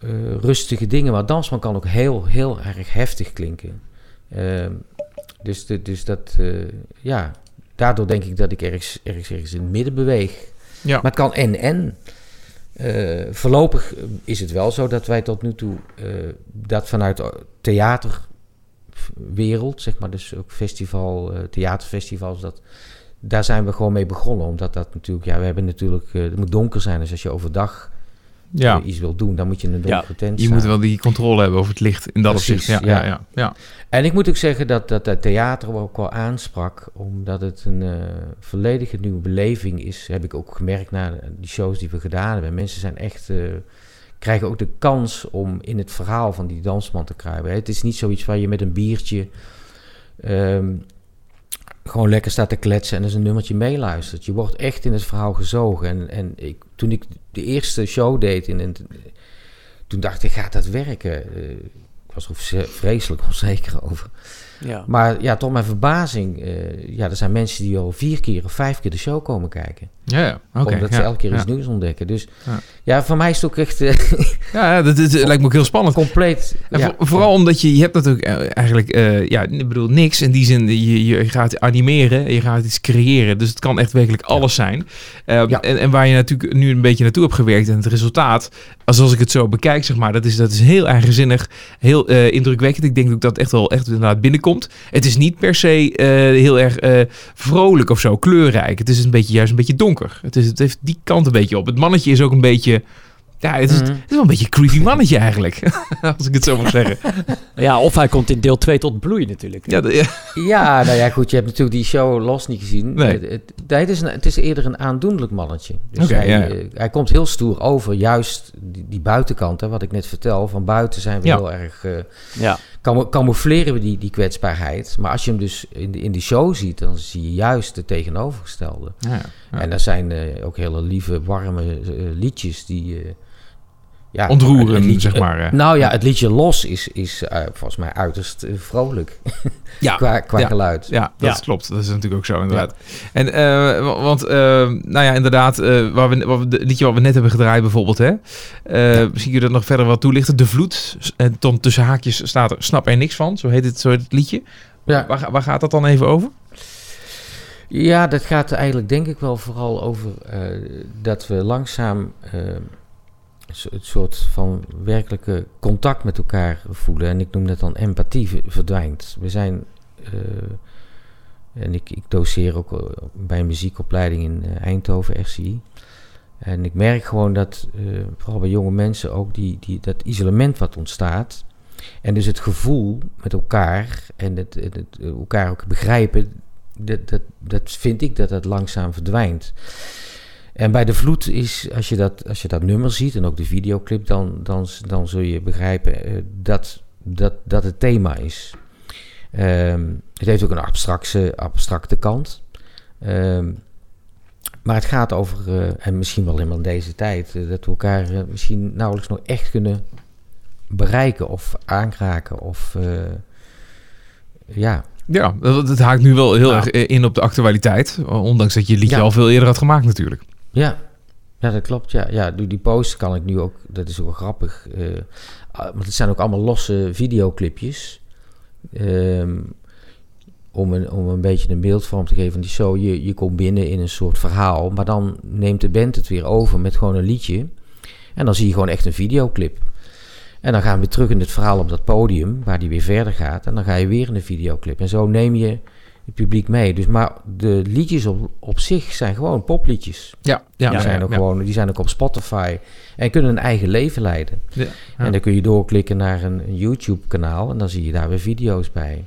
S6: eh, rustige dingen, maar dansman kan ook heel, heel erg heftig klinken. Ehm, dus, de, dus dat, eh, ja, daardoor denk ik dat ik ergens, ergens, ergens in het midden beweeg.
S1: Ja.
S6: Maar het kan en en. Eh, voorlopig is het wel zo dat wij tot nu toe eh, dat vanuit theaterwereld, zeg maar, dus ook festival, eh, theaterfestivals, dat, daar zijn we gewoon mee begonnen. Omdat dat natuurlijk, ja, we hebben natuurlijk, eh, het moet donker zijn. Dus als je overdag
S1: ja.
S6: eh, iets wil doen, dan moet je in een donkere tent
S1: Je moet wel die controle hebben over het licht in dat opzicht. Ja, ja.
S6: ja.
S1: Ja, ja.
S6: En ik moet ook zeggen dat dat, dat theater ook wel aansprak, omdat het een eh volledige nieuwe beleving is. Heb ik ook gemerkt na die shows die we gedaan hebben. Mensen zijn echt, krijgen ook de kans om in het verhaal van die dansman te kruipen. Het is niet zoiets waar je met een biertje ehm, gewoon lekker staat te kletsen en dus een nummertje meeluistert. Je wordt echt in het verhaal gezogen. En, en ik, toen ik de eerste show deed, in, een- toen dacht ik, gaat dat werken? Eh, ik was er vre- vreselijk onzeker over.
S2: Ja.
S6: Maar ja, tot mijn verbazing, eh, ja, er zijn mensen die al vier keer of vijf keer de show komen kijken.
S1: ja, ja. Oké,
S6: omdat
S1: ja.
S6: ze elke keer
S1: ja.
S6: iets nieuws ontdekken. Dus
S1: Ja.
S6: ja, voor mij is het ook echt eh,
S1: Ja, ja, dat, dat lijkt me ook heel spannend.
S6: compleet.
S1: En
S6: ja,
S1: voor- vooral omdat je, je hebt natuurlijk eh, eigenlijk, eh, ja, ik bedoel, niks. In die zin, je, je gaat animeren, je gaat iets creëren. Dus het kan echt werkelijk alles zijn.
S6: Ja.
S1: en, en waar je natuurlijk nu een beetje naartoe hebt gewerkt en het resultaat, als, als ik het zo bekijk, zeg maar, dat is, dat is heel eigenzinnig, heel eh, indrukwekkend. Ik denk ook dat echt wel echt inderdaad binnenkomt. Het is niet per se eh, heel erg eh, vrolijk of zo, kleurrijk. Het is een beetje, juist een beetje donker. Het, is, het heeft die kant een beetje op. Het mannetje is ook een beetje... Ja, het is,
S6: Mhm.
S1: het is wel een beetje een creepy mannetje eigenlijk. Als ik het zo mag zeggen.
S2: ja, of hij komt in deel 2 tot bloei natuurlijk.
S1: Ja, de- ja.
S6: Ja, nou ja, goed, je hebt natuurlijk die show los niet gezien.
S1: Nee.
S6: Het, het, is, een, het is eerder een aandoenlijk mannetje. Dus
S1: Oké,
S6: hij,
S1: ja,
S6: eh, hij komt heel stoer over, juist die, die buitenkant, hè, wat ik net vertel. Van buiten zijn we
S1: Ja.
S6: heel erg... eh,
S2: Ja.
S6: Camo- camoufleren we die, die kwetsbaarheid. Maar als je hem dus in de, in die show ziet, dan zie je juist het tegenovergestelde.
S1: Ja, ja.
S6: En dat zijn eh, ook hele lieve, warme eh, liedjes die... eh, ja,
S1: Ontroeren,
S6: het liedje-
S1: zeg maar.
S6: Nou ja, het liedje Los is, is eh, volgens mij uiterst eh, vrolijk
S1: Ja,
S6: qua, qua
S1: ja.
S6: geluid.
S1: Ja, dat
S2: Ja.
S1: klopt. Dat is natuurlijk ook zo, inderdaad. En, eh, wa- want, nou ja, inderdaad, waar we, wat de liedje wat we net hebben gedraaid bijvoorbeeld, hè. Misschien kun je dat nog verder wat toelichten. De Vloed, en dan tussen haakjes staat er, snap er niks van. Zo heet het, zo heet het liedje.
S6: Ja.
S1: Waar, waar gaat dat dan even over?
S6: Ja, dat gaat eigenlijk denk ik wel vooral over dat we langzaam het soort van werkelijke contact met elkaar voelen. En ik noem dat dan empathie verdwijnt. We zijn, eh, en ik, ik doseer ook eh, bij een muziekopleiding in eh, Eindhoven, RCI. En ik merk gewoon dat, vooral bij jonge mensen ook, die, die, dat isolement wat ontstaat. En dus het gevoel met elkaar en het, het, het elkaar ook begrijpen, dat, dat, dat vind ik dat dat langzaam verdwijnt. En bij de vloed is, als je dat, als je dat nummer ziet en ook de videoclip, dan, dan, dan zul je begrijpen eh, dat, dat dat het thema is. Ehm, het heeft ook een abstracte, abstracte kant. Ehm, maar het gaat over, eh, en misschien wel helemaal in deze tijd, eh, dat we elkaar misschien nauwelijks nog echt kunnen bereiken of aanraken. Of ja,
S1: Ja, dat, dat haakt nu wel heel erg in op de actualiteit. Ondanks dat je het liedje
S6: Ja.
S1: al veel eerder had gemaakt natuurlijk.
S6: Ja, ja dat klopt. Ja, ja die, die post kan ik nu ook, dat is ook wel grappig. eh, ah, want het zijn ook allemaal losse videoclipjes. Ehm, om, een, om een beetje een beeldvorm te geven van die show. Je, je komt binnen in een soort verhaal, maar dan neemt de band het weer over met gewoon een liedje. En dan zie je gewoon echt een videoclip. En dan gaan we terug in het verhaal op dat podium, waar die weer verder gaat. En dan ga je weer in een videoclip. En zo neem je het publiek mee. Dus, maar de liedjes op, op zich zijn gewoon popliedjes.
S1: Ja, ja,
S6: die, zijn ook gewoon, die zijn ook op Spotify en kunnen een eigen leven leiden.
S1: Ja, ja.
S6: En dan kun je doorklikken naar een, een YouTube-kanaal en dan zie je daar weer video's bij.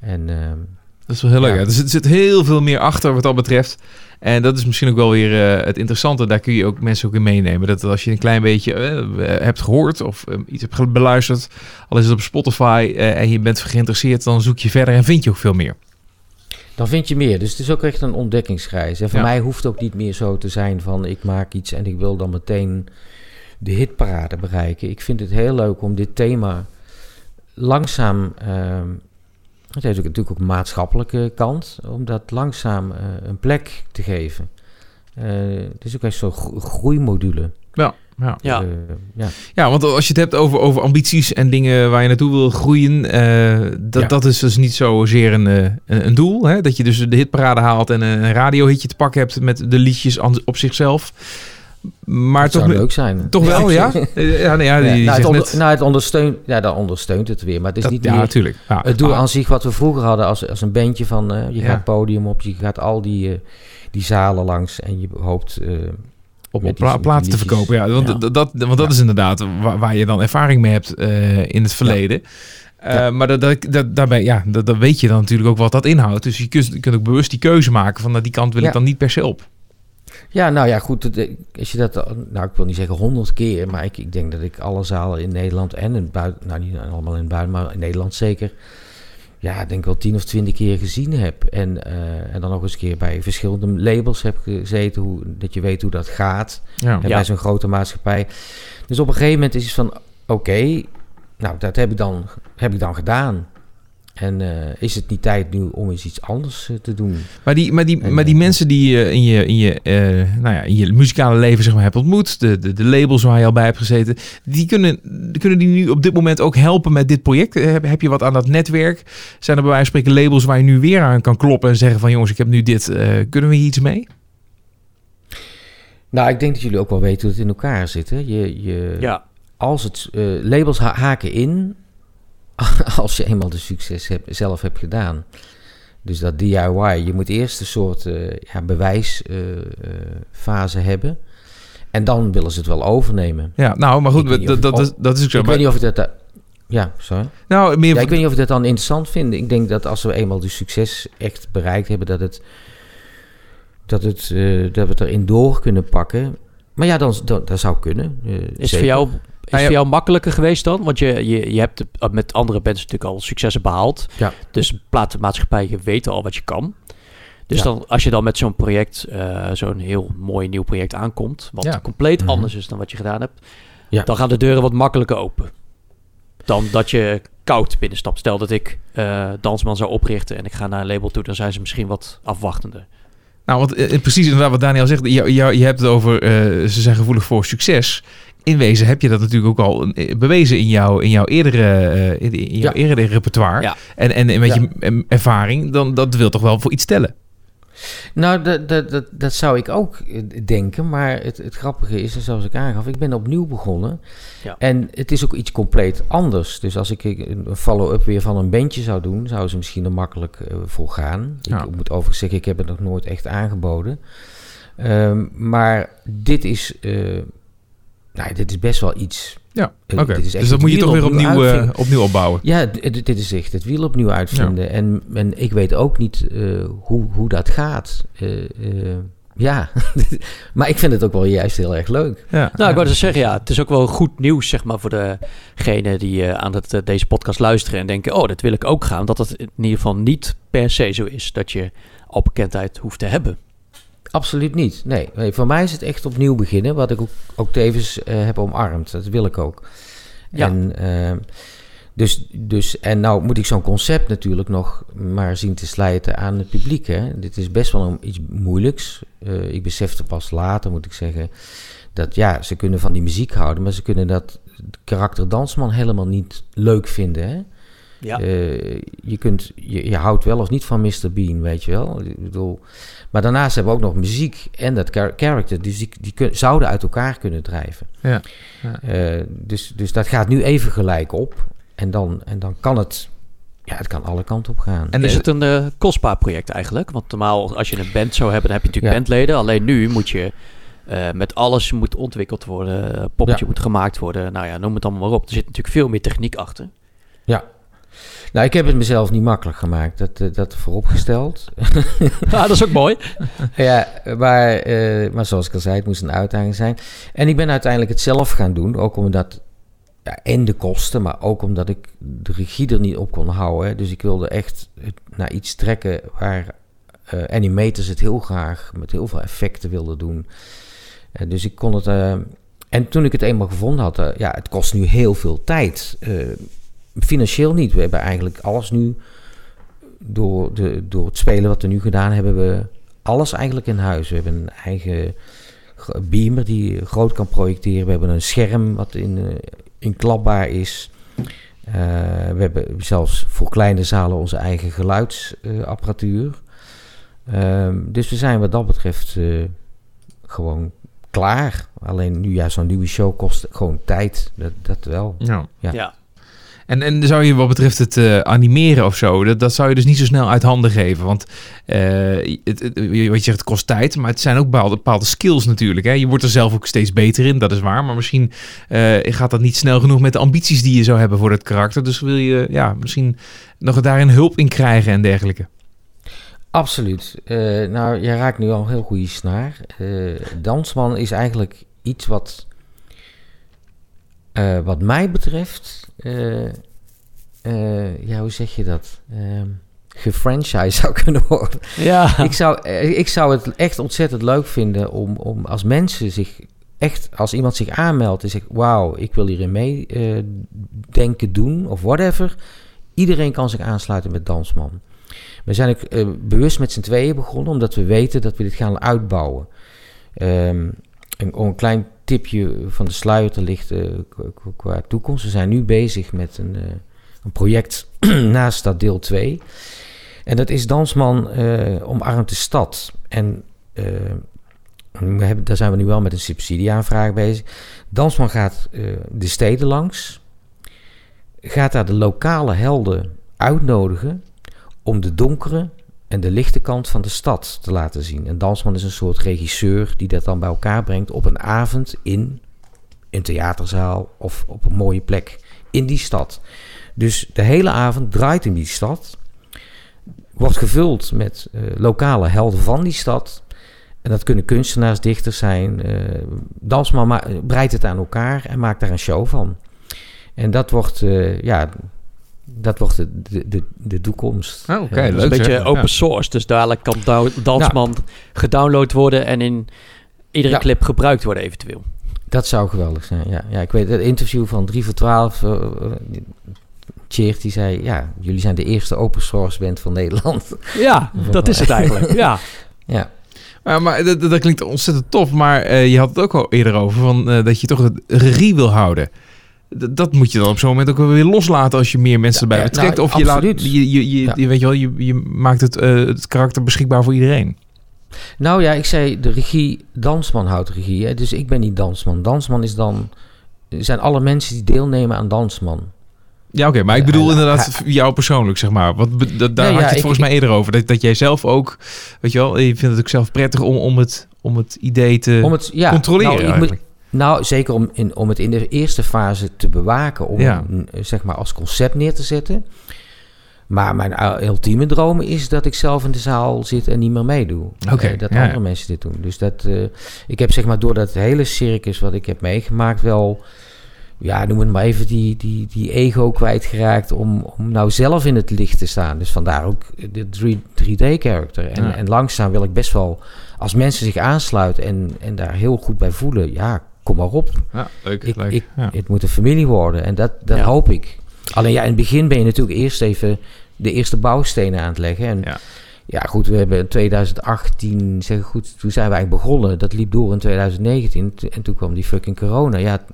S6: En ehm,
S1: Dat is wel heel leuk. Er, zit, er zit heel veel meer achter wat dat betreft. En dat is misschien ook wel weer eh, het interessante. Daar kun je ook mensen ook in meenemen. Dat als je een klein beetje eh, hebt gehoord of eh, iets hebt beluisterd, al is het op Spotify eh, en je bent geïnteresseerd, dan zoek je verder en vind je ook veel meer.
S6: Dan vind je meer. Dus het is ook echt een ontdekkingsreis. En voor
S1: Ja.
S6: mij hoeft het ook niet meer zo te zijn van ik maak iets en ik wil dan meteen de hitparade bereiken. Ik vind het heel leuk om dit thema langzaam... ehm, het heeft ook natuurlijk ook een maatschappelijke kant, om dat langzaam eh, een plek te geven. Eh, het is ook echt zo'n gro- groeimodule.
S1: Ja, ja.
S2: Ja.
S6: Eh, ja.
S1: ja, want als je het hebt over, over ambities en dingen waar je naartoe wil groeien, eh, dat,
S6: Ja.
S1: dat is dus niet zozeer een, eh, een, een doel. Hè? Dat je dus de hitparade haalt en een radiohitje te pakken hebt met de liedjes op zichzelf. Maar
S6: dat
S1: toch,
S6: zou leuk zijn.
S1: toch wel, ja? Ja, nee, ja, die,
S6: Ja, nou, het onder-
S1: net-
S6: nou, het ondersteunt, ja, dat ondersteunt het weer. Maar het is
S1: dat-
S6: niet
S1: ja,
S6: meer
S1: natuurlijk. Ja.
S6: het doel
S1: Ah,
S6: aan zich wat we vroeger hadden als, als een bandje van... eh, je
S1: Ja.
S6: gaat het podium op, je gaat al die, eh, die zalen langs en je hoopt... eh,
S1: op,
S6: met
S1: op
S6: die-
S1: pla- platen te verkopen. Ja, want
S2: Ja.
S1: dat, want dat
S6: Ja.
S1: is inderdaad waar, waar je dan ervaring mee hebt eh, in het verleden. Eh. Maar dat, dat, dat, daarbij, ja, dat, dat weet je dan natuurlijk ook wat dat inhoudt. Dus je kunt, je kunt ook bewust die keuze maken van nou, die kant wil ik dan niet per se op.
S6: Ja, nou ja, goed. eh, Als je dat, nou, ik wil niet zeggen honderd keer, maar ik, ik denk dat ik alle zalen in Nederland en in het buiten, nou niet allemaal in het buiten, maar in Nederland zeker, ja, ik denk wel tien of twintig keer gezien heb. En, eh, en dan nog eens een keer bij verschillende labels heb gezeten, hoe, dat je weet hoe dat gaat.
S1: Ja.
S6: En bij zo'n grote maatschappij. Dus op een gegeven moment is het van, oké, nou, dat heb ik dan, heb ik dan gedaan. En eh, is het niet tijd nu om eens iets anders eh, te doen?
S1: Maar die, maar die,
S6: En,
S1: maar die
S6: eh,
S1: mensen die je in je, in je, eh, nou ja, in je muzikale leven zeg maar, hebt ontmoet, de, de, de labels waar je al bij hebt gezeten, die kunnen, kunnen die nu op dit moment ook helpen met dit project? Heb, heb je wat aan dat netwerk? Zijn er bij wijze van spreken labels waar je nu weer aan kan kloppen en zeggen van jongens, ik heb nu dit, eh, kunnen we hier iets mee?
S6: Nou, ik denk dat jullie ook wel weten hoe het in elkaar zit. Hè? Je, je,
S2: Ja,
S6: als het eh, labels ha- haken in als je eenmaal de succes hebt, zelf hebt gedaan. Dus dat DIY, je moet eerst een soort eh, ja, bewijsfase hebben. En dan willen ze het wel overnemen.
S1: Ja, nou, maar
S6: Ik
S1: goed,
S6: weet niet
S1: dat, is, dat is ook zo.
S6: Ik
S1: Maar-
S6: weet niet of ik dat... da- ja, sorry.
S1: nou, meer
S6: Ja, ik weet niet of ik dat dan interessant vind. Ik denk dat als we eenmaal de succes echt bereikt hebben, dat, het, dat, het, eh, dat we het erin door kunnen pakken. Maar ja, dan, dan, dat zou kunnen. eh,
S2: is
S6: zeker.
S2: voor jou, is
S1: ja.
S2: voor jou makkelijker geweest dan? Want je, je, je hebt met andere bands natuurlijk al successen behaald.
S6: Ja.
S2: Dus platenmaatschappijen weten al wat je kan. Dus
S6: Ja.
S2: dan, als je dan met zo'n project, eh, zo'n heel mooi nieuw project aankomt, wat
S1: Ja.
S2: compleet
S6: Mhm.
S2: anders is dan wat je gedaan hebt,
S6: Ja.
S2: dan gaan de deuren wat makkelijker open. Dan dat je koud binnenstapt. Stel dat ik eh, Dansman zou oprichten en ik ga naar een label toe, dan zijn ze misschien wat afwachtender.
S1: Nou, want eh, precies inderdaad wat Daniel zegt. Je, je, je hebt het over, ze zijn gevoelig voor succes. In wezen heb je dat natuurlijk ook al eh, bewezen in, jouw in jouw eerdere, eh, in, jouw
S6: Ja.
S1: eerdere repertoire.
S2: Ja.
S1: En, en, en met
S6: Ja.
S1: je ervaring, dan dat wil toch wel voor iets tellen.
S6: Nou, dat, dat, dat, dat zou ik ook eh, denken. Maar het, het grappige is, zoals ik aangaf, ik ben opnieuw begonnen.
S2: Ja.
S6: En het is ook iets compleet anders. Dus als ik een follow-up weer van een bandje zou doen, zouden ze misschien er makkelijk voor gaan.
S1: Ja.
S6: Ik moet overigens zeggen, ik heb het nog nooit echt aangeboden. Ehm, maar dit is, nou, dit is best wel iets.
S1: Ja,
S6: Eh,
S1: oké.
S6: dit is echt
S1: Dus dat moet je toch weer opnieuw,
S6: uitvinden.
S1: eh, opnieuw opbouwen.
S6: Ja, dit is echt het wiel opnieuw uitvinden. En, en ik weet ook niet eh, hoe, hoe dat gaat. Eh, eh, ja, maar ik vind het ook wel juist heel erg leuk.
S1: Ja.
S2: Nou, ik wou dus zeggen, ja, het is ook wel goed nieuws, zeg maar, voor degenen die eh, aan het, deze podcast luisteren en denken, oh, dat wil ik ook gaan. Dat het in ieder geval niet per se zo is dat je al bekendheid hoeft te hebben.
S6: Absoluut niet. Nee, nee, voor mij is het echt opnieuw beginnen, wat ik ook, ook tevens eh, heb omarmd. Dat wil ik ook.
S2: Ja.
S6: En, eh, dus, dus, en nou moet ik zo'n concept natuurlijk nog maar zien te slijten aan het publiek. Hè? Dit is best wel een, iets moeilijks. Eh, ik besefte pas later, moet ik zeggen, dat ja, ze kunnen van die muziek houden, maar ze kunnen dat karakter dansman helemaal niet leuk vinden. Hè?
S2: Ja.
S6: Eh, je, kunt, je, je houdt wel of niet van Mr. Bean, weet je wel. Ik bedoel, maar daarnaast hebben we ook nog muziek en dat char- character. Dus die, die kun- zouden uit elkaar kunnen drijven.
S1: Ja. Ja.
S6: Eh, dus, dus dat gaat nu even gelijk op. En dan, en dan kan het... Ja, het kan alle kanten op gaan.
S1: En
S2: is het een eh, kostbaar project eigenlijk? Want normaal, als je een band zou hebben, dan heb je natuurlijk
S6: Ja.
S2: bandleden. Alleen nu moet je eh, met alles moet ontwikkeld worden. Poppetje
S6: Ja.
S2: moet gemaakt worden. Nou ja, noem het allemaal maar op. Er zit natuurlijk veel meer techniek achter.
S6: Nou, ik heb het mezelf niet makkelijk gemaakt. Dat, eh, dat vooropgesteld.
S2: ja, dat is ook mooi.
S6: ja, maar, eh, maar zoals ik al zei, het moest een uitdaging zijn. En ik ben uiteindelijk het zelf gaan doen. Ook omdat... Ja, en de kosten, maar ook omdat ik de regie er niet op kon houden. hè. Dus ik wilde echt naar iets trekken waar eh, animators het heel graag met heel veel effecten wilden doen. Eh, dus ik kon het. en toen ik het eenmaal gevonden had, ja, het kost nu heel veel tijd. Financieel niet. We hebben eigenlijk alles nu. Door, de, door het spelen wat we nu gedaan hebben, we alles eigenlijk in huis. We hebben een eigen beamer die groot kan projecteren. We hebben een scherm wat in, eh, inklapbaar is. Eh, we hebben zelfs voor kleine zalen onze eigen geluidsapparatuur. Ehm, dus we zijn wat dat betreft eh, gewoon klaar. Alleen nu, ja, zo'n nieuwe show kost gewoon tijd. Dat, dat wel.
S1: ja.
S6: Ja.
S2: Ja.
S1: En, en zou je wat betreft het eh, animeren of zo, dat, dat zou je dus niet zo snel uit handen geven. Want eh, het, het- wat je het kost tijd, maar het zijn ook bepaalde, bepaalde skills natuurlijk. Hè? Je wordt er zelf ook steeds beter in, dat is waar. Maar misschien eh, gaat dat niet snel genoeg met de ambities die je zou hebben voor het karakter. Dus wil je ja, misschien nog daarin hulp in krijgen en dergelijke.
S6: Absoluut. Nou, jij raakt nu al een heel goede snaar. Dansman is eigenlijk iets wat, wat mij betreft, eh, eh, ja, hoe zeg je dat? Ehm gefranchise zou kunnen worden.
S2: Ja.
S6: ik, zou, eh, ik zou het echt ontzettend leuk vinden om, om als mensen zich echt, als iemand zich aanmeldt en zegt, wauw, ik wil hierin mee eh, denken, doen of whatever. Iedereen kan zich aansluiten met Dansman. We zijn ook bewust met z'n tweeën begonnen, omdat we weten dat we dit gaan uitbouwen. Ehm, een, een klein tipje van de sluier te lichten qua- toekomst. We zijn nu bezig met een, eh, een project naast dat deel 2. En dat is Dansman eh omarmt de stad. En eh, we hebben, daar zijn we nu wel met een subsidieaanvraag bezig. Dansman gaat de steden langs. Gaat daar de lokale helden uitnodigen om de donkere en de lichte kant van de stad te laten zien. En Dansman is een soort regisseur die dat dan bij elkaar brengt op een avond in een theaterzaal of op een mooie plek in die stad. Dus de hele avond draait in die stad. Wordt gevuld met eh, lokale helden van die stad. En dat kunnen kunstenaars, dichters zijn. eh Dansman ma- breidt het aan elkaar en maakt daar een show van. En dat wordt, eh, ja, dat wordt de, de, de, de toekomst.
S1: Oh, oké,
S6: Ja,
S1: leuk.
S2: Dat is een beetje
S1: zeg.
S2: open
S1: Ja.
S2: source. Dus dadelijk kan Dansman gedownload worden en in iedere
S6: Ja.
S2: clip gebruikt worden eventueel.
S6: Dat zou geweldig zijn, ja. ja ik weet het interview van 3 voor 12. eh, eh, die zei, ja, jullie zijn de eerste open source band van Nederland.
S2: Ja, dat is het eigenlijk. Ja.
S6: ja,
S1: Maar, maar dat, dat klinkt ontzettend tof. Maar eh, je had het ook al eerder over van, eh, dat je toch de regie wil houden. Dat moet je dan op zo'n moment ook wel weer loslaten als je meer mensen
S6: Ja,
S1: erbij betrekt.
S6: nou,
S1: of je, laat, je, je, je,
S6: Ja.
S1: je weet je, wel, je, je maakt het, eh, het karakter beschikbaar voor iedereen.
S6: Nou ja, ik zei de regie, Dansman houdt regie. Hè? Dus ik ben niet Dansman. Dansman is dan, zijn alle mensen die deelnemen aan Dansman.
S1: Ja, oké. maar ik bedoel
S6: ja,
S1: inderdaad
S6: ja.
S1: jou persoonlijk, zeg maar. Want dat, daar had je het
S6: ik-
S1: volgens mij eerder over. Dat, dat jij zelf ook, weet je wel, je vindt het ook zelf prettig om, om het om het idee te
S6: Om het, ja,
S1: controleren
S6: nou, ik. Nou, zeker om, in, om het in de eerste fase te bewaken, om
S1: Ja.
S6: zeg maar als concept neer te zetten. Maar mijn ultieme droom is dat ik zelf in de zaal zit en niet meer meedoe.
S1: Oké,
S6: Eh, dat
S1: ja,
S6: andere mensen dit doen. Dus dat, eh, ik heb zeg maar door dat hele circus wat ik heb meegemaakt wel, ja, noem het maar even, die, die, die ego kwijtgeraakt om, om nou zelf in het licht te staan. Dus vandaar ook de 3, 3D-character. En,
S1: Ja.
S6: en langzaam wil ik best wel, als mensen zich aansluiten en, en daar heel goed bij voelen, ja, kom maar op.
S1: Ja, leuk.
S6: Ik,
S1: leuk.
S6: ik,
S1: ja.
S6: Het moet een familie worden en dat, dat
S2: Ja.
S6: hoop ik. Alleen ja, in het begin ben je natuurlijk eerst even de eerste bouwstenen aan het leggen. En
S1: Ja.
S6: ja, goed, we hebben in 2018, zeg goed, toen zijn we eigenlijk begonnen. Dat liep door in 2019 T- en toen kwam die fucking corona. Ja,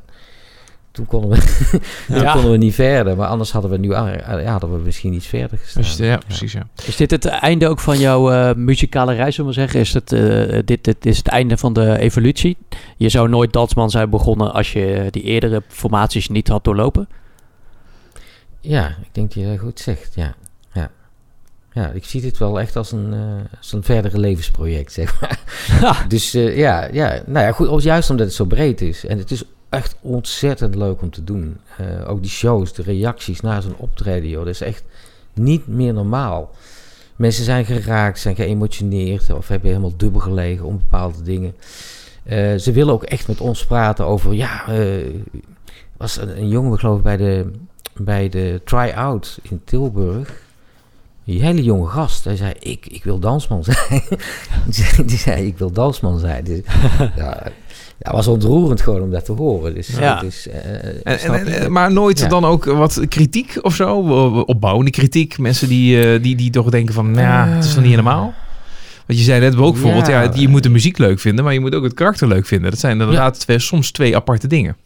S6: toen konden we, toen
S2: Ja.
S6: konden we niet verder. Maar anders hadden we nu ja, hadden we misschien iets verder gestaan.
S1: Dus, ja, precies. Ja.
S2: Is dit het einde ook van jouw eh, muzikale reis, zullen we zeggen? Is het, eh, dit, dit is het einde van de evolutie? Je zou nooit dansman zijn begonnen als je die eerdere formaties niet had doorlopen?
S6: Ja, ik denk dat je dat goed zegt, ja. ja. Ja, ik zie dit wel echt als een, eh, als een verdere levensproject, zeg maar. dus eh, ja, ja, nou ja, goed, juist omdat het zo breed is. En het is echt ontzettend leuk om te doen. Eh, ook die shows, de reacties na zo'n optreden, joh, dat is echt niet meer normaal. Mensen zijn geraakt, zijn geëmotioneerd of hebben helemaal dubbel gelegen om bepaalde dingen. Eh, ze willen ook echt met ons praten over, ja, eh was een, een jongen, geloof ik, bij de, bij de try-out in Tilburg. Die hele jonge gast, hij zei, ik, ik wil dansman zijn. die zei, ik wil dansman zijn. Dus, ja, ja, was ontroerend gewoon om dat te horen. Dus,
S2: Ja.
S6: dus, eh,
S1: En, en, en- maar nooit
S6: Ja.
S1: dan ook wat kritiek of zo? Opbouwende kritiek? Mensen die, eh, die, die toch denken van, nou ja, het is nog niet helemaal. Want je zei net ook bijvoorbeeld, ja,
S6: Ja.
S1: je moet de muziek leuk vinden, maar je moet ook het karakter leuk vinden. Dat zijn inderdaad twee, soms twee aparte dingen.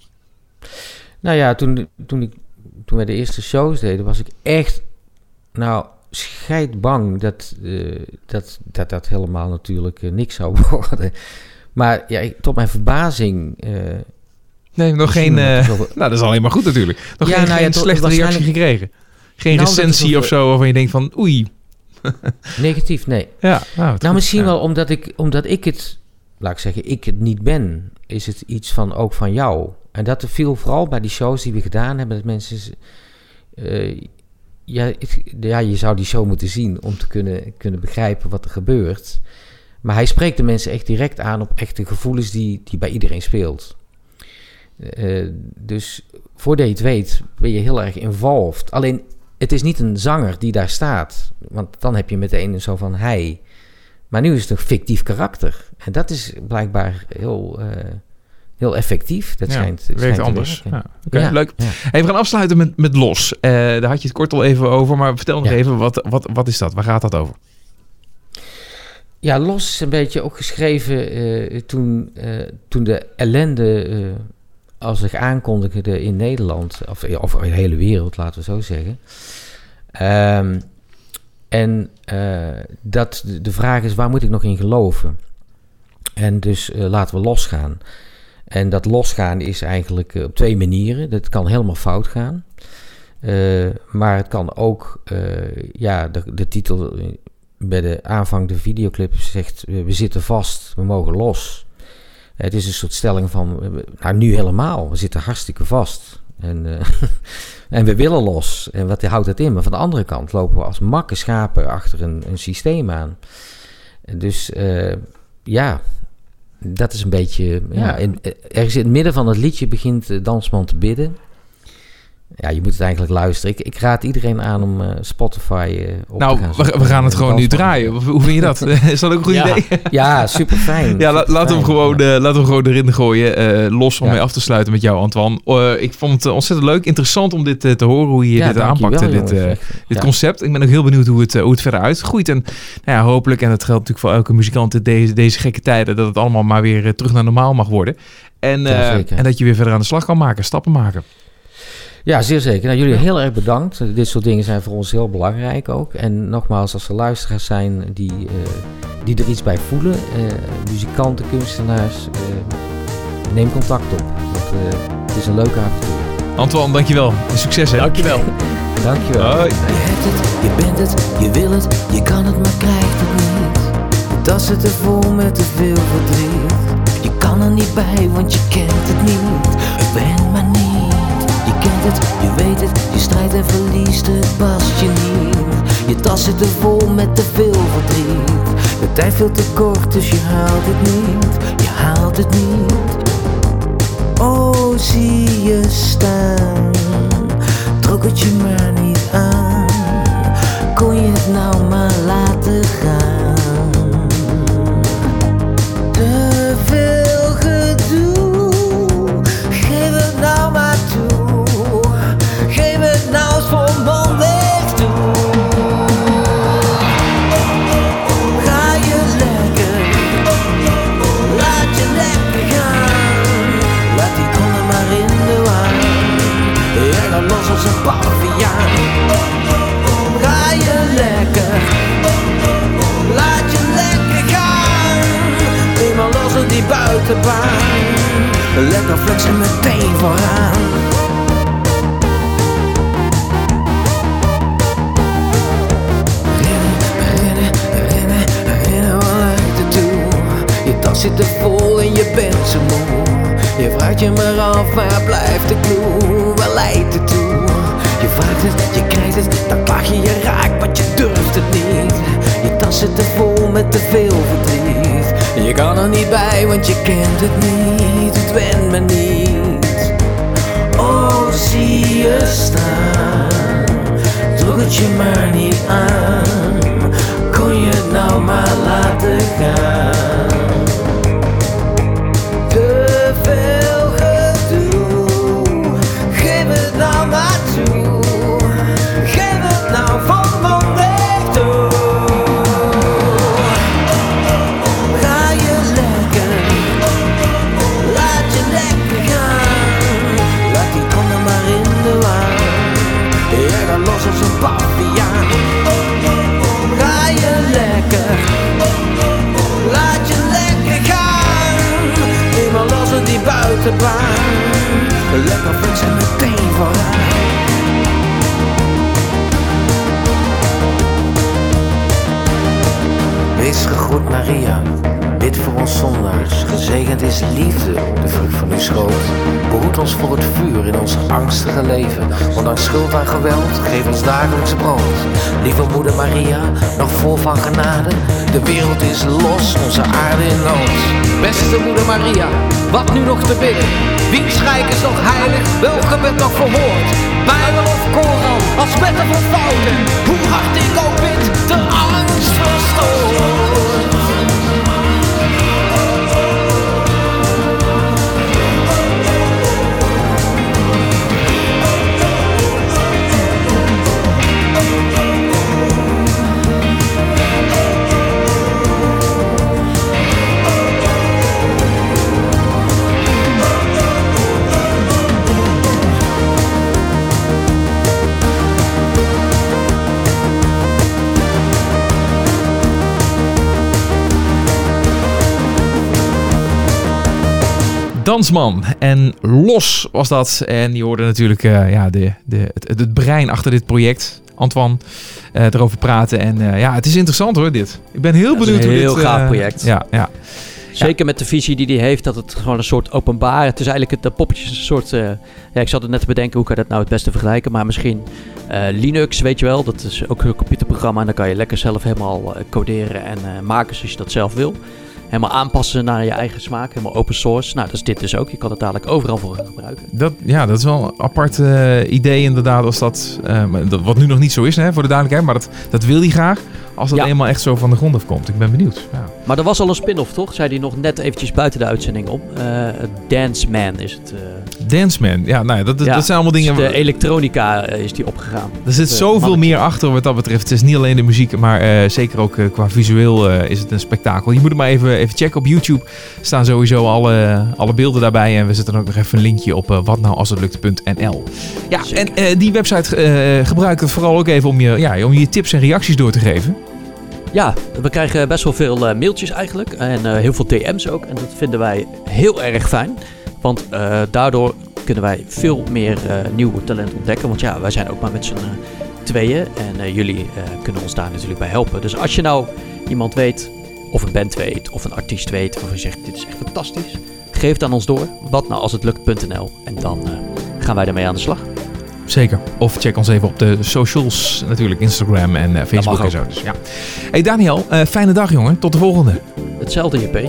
S6: Nou ja, toen, toen, ik, toen wij de eerste shows deden, was ik echt, nou, scheidbang dat, eh, dat, dat dat helemaal natuurlijk eh, niks zou worden. Maar ja, ik- tot mijn verbazing... eh,
S1: Nee, nog geen... eh, nou, dat is alleen maar goed natuurlijk. Nog
S6: Ja,
S1: geen,
S6: nou
S1: geen slechte reactie gekregen. Geen
S6: Nou,
S1: recensie of zo waarvan je denkt van, oei.
S6: negatief, nee.
S1: Ja, nou,
S6: Nou, misschien
S1: Ja.
S6: wel omdat ik, omdat ik het, laat ik zeggen, ik het niet ben, is het iets van ook van jou. En dat viel vooral bij die shows die we gedaan hebben, dat mensen, eh, ja, het- ja, je zou die show moeten zien om te kunnen, kunnen begrijpen wat er gebeurt. Maar hij spreekt de mensen echt direct aan op echte gevoelens die, die bij iedereen speelt. Eh, dus voordat je het weet, ben je heel erg involved. Alleen, het is niet een zanger die daar staat. Want dan heb je meteen zo van hij. Maar nu is het een fictief karakter. En dat is blijkbaar heel, eh, heel effectief. Dat
S1: Ja,
S6: schijnt,
S1: werkt
S6: schijnt
S1: anders. Ja, leuk. Hey, we gaan afsluiten met, met Los. Eh, daar had je het kort al even over, maar vertel nog even, wat, wat, wat is dat? Waar gaat dat over?
S6: Ja, Los is een beetje ook geschreven eh, toen, eh, toen de ellende eh, als zich aankondigde in Nederland, of, of in de hele wereld, laten we zo zeggen. Ehm, en dat de, vraag is, waar moet ik nog in geloven? En dus laten we losgaan. En dat losgaan is eigenlijk op twee manieren. Dat kan helemaal fout gaan. Maar het kan ook, ja, de, de titel bij de aanvang de videoclip zegt, we, zitten vast, we mogen los. Het is een soort stelling van, nou nu helemaal, we zitten hartstikke vast. En, eh, en we willen los. En wat houdt dat in? Maar van de andere kant lopen we als makke schapen achter een, een systeem aan. Dus eh, ja, dat is een beetje, ja, in, eh, ergens in het midden van het liedje begint de dansman te bidden. Ja, je moet het eigenlijk luisteren. Ik, ik raad iedereen aan om eh, Spotify eh, op
S1: nou,
S6: te gaan
S1: we,
S6: zoeken.
S1: we gaan het gewoon nu draaien. Hoe vind je dat? is dat ook een goed
S2: Ja.
S1: idee?
S6: Ja, super fijn.
S1: Ja, la- laten we hem gewoon, laten we hem gewoon erin gooien. los om
S6: Ja.
S1: mee af te sluiten met jou, Antoine. Eh, ik vond het ontzettend leuk. Interessant om dit te horen, hoe je dit aanpakte, dit, dit
S6: Ja.
S1: concept. Ik ben ook heel benieuwd hoe het, hoe het verder uitgroeit. En nou ja, hopelijk, en dat geldt natuurlijk voor elke muzikant in deze, deze gekke tijden, dat het allemaal maar weer terug naar normaal mag worden. En,
S6: Ja,
S1: en dat je weer verder aan de slag kan maken, stappen maken.
S6: Ja, zeer zeker. Nou, jullie heel erg bedankt. Dit soort dingen zijn voor ons heel belangrijk ook. En nogmaals, als er luisteraars zijn die, eh, die er iets bij voelen, eh, muzikanten, kunstenaars, eh, neem contact op. Want, eh, het is een leuke avontuur.
S1: Antoine, dankjewel. En succes hè.
S2: Dankjewel.
S6: Dankjewel.
S1: Hoi.
S5: Je hebt het, je bent het, je wil het, je kan het, maar krijgt het niet.
S6: tas zitten vol met te veel verdriet. Je kan er niet bij, want je kent het niet. Ik ben maar je weet het, je strijdt en verliest, het past je niet. Je tas zit er vol met te veel verdriet. De tijd veel te kort, dus je haalt het niet. Je haalt het niet. Oh, zie je staan. Trok het je Je maar af, waar blijft de clue? Waar leidt het toe? Je vraagt het, je krijgt het, dan klaag je je raakt, maar je durft het niet. Je tas zit er vol met te veel verdriet. Je kan er niet bij, want je kent het niet. Het went me niet. Oh, zie je staan. Trok het je maar niet aan. Kon je het nou maar laten gaan. Die buitenbaan. Lekker flexen meteen vooraan. Wees gegroet Maria, voor ons zondaars. Gezegend is liefde, de vrucht van uw schoot. Behoed ons voor het vuur in ons angstige leven. Ondanks schuld en geweld, geef ons dagelijks brood. Lieve moeder Maria, nog vol van genade. De wereld is los, onze aarde in nood. Beste moeder Maria, wat nu nog te bidden? Wiens rijk is nog heilig, welk gebed nog verhoord? Bijbel of Koran, als met of fouten.
S1: Dansman en Los was dat. En je hoorde natuurlijk eh, ja, de, de, het, het brein achter dit project. Antoine eh, erover praten. En eh, ja, het is interessant hoor, dit. Ik ben heel benieuwd
S2: een
S1: hoe
S2: heel
S1: dit...
S2: gaaf
S1: eh,
S2: project.
S1: Ja, ja.
S2: Zeker met de visie die hij heeft, dat het gewoon een soort openbaar... Het is eigenlijk het de poppetjes een soort... ja, ik zat het net te bedenken, hoe kan je dat nou het beste vergelijken? Maar misschien Linux, weet je wel. Dat is ook een computerprogramma en dan kan je lekker zelf helemaal coderen en maken zoals je dat zelf wil. Helemaal aanpassen naar je eigen smaak, helemaal open source. Nou, dat is dit dus ook. Je kan het dadelijk overal voor gebruiken.
S1: Dat, ja, dat is wel een apart eh, idee inderdaad. Als dat, eh, dat, wat nu nog niet zo is, hè, voor de duidelijkheid. Maar dat, dat wil hij graag. Als dat
S2: Ja.
S1: eenmaal echt zo van de grond af komt. Ik ben benieuwd. Ja.
S2: Maar er was al een spin-off, toch? Zei hij nog net eventjes buiten de uitzending om. Eh Dance Man is het. eh,
S1: Dance Man. Ja, nou ja, dat, dat,
S2: Ja,
S1: dat zijn allemaal dingen...
S2: dus de elektronica eh, is die opgegaan.
S1: Er zit zoveel
S2: mannetje.
S1: meer achter wat dat betreft. Het is niet alleen de muziek, maar zeker ook qua visueel is het een spektakel. Je moet het maar even, even checken op YouTube. staan sowieso alle, alle beelden daarbij. En we zetten ook nog even een linkje op uh, watnoualshetlukt.nl. Ja,
S2: Zeker.
S1: en die website gebruik het vooral ook even om je, ja, om je tips en reacties door te geven.
S2: Ja, we krijgen best wel veel eh, mailtjes eigenlijk. En eh, heel veel DM's ook. En dat vinden wij heel erg fijn. Want eh, daardoor kunnen wij veel meer eh nieuw talent ontdekken. Want ja, wij zijn ook maar met z'n tweeën. En jullie kunnen ons daar natuurlijk bij helpen. Dus als je nou iemand weet of een band weet, of een artiest weet, waarvan je zegt, dit is echt fantastisch. Geef het aan ons door, wat nou als het lukt.nl. En dan gaan wij ermee aan de slag.
S1: Zeker. Of check ons even op de socials. Natuurlijk Instagram en eh, Facebook en zo. Dus, ja. Hey Daniel, eh, fijne dag jongen. Tot de volgende.
S2: Hetzelfde JP.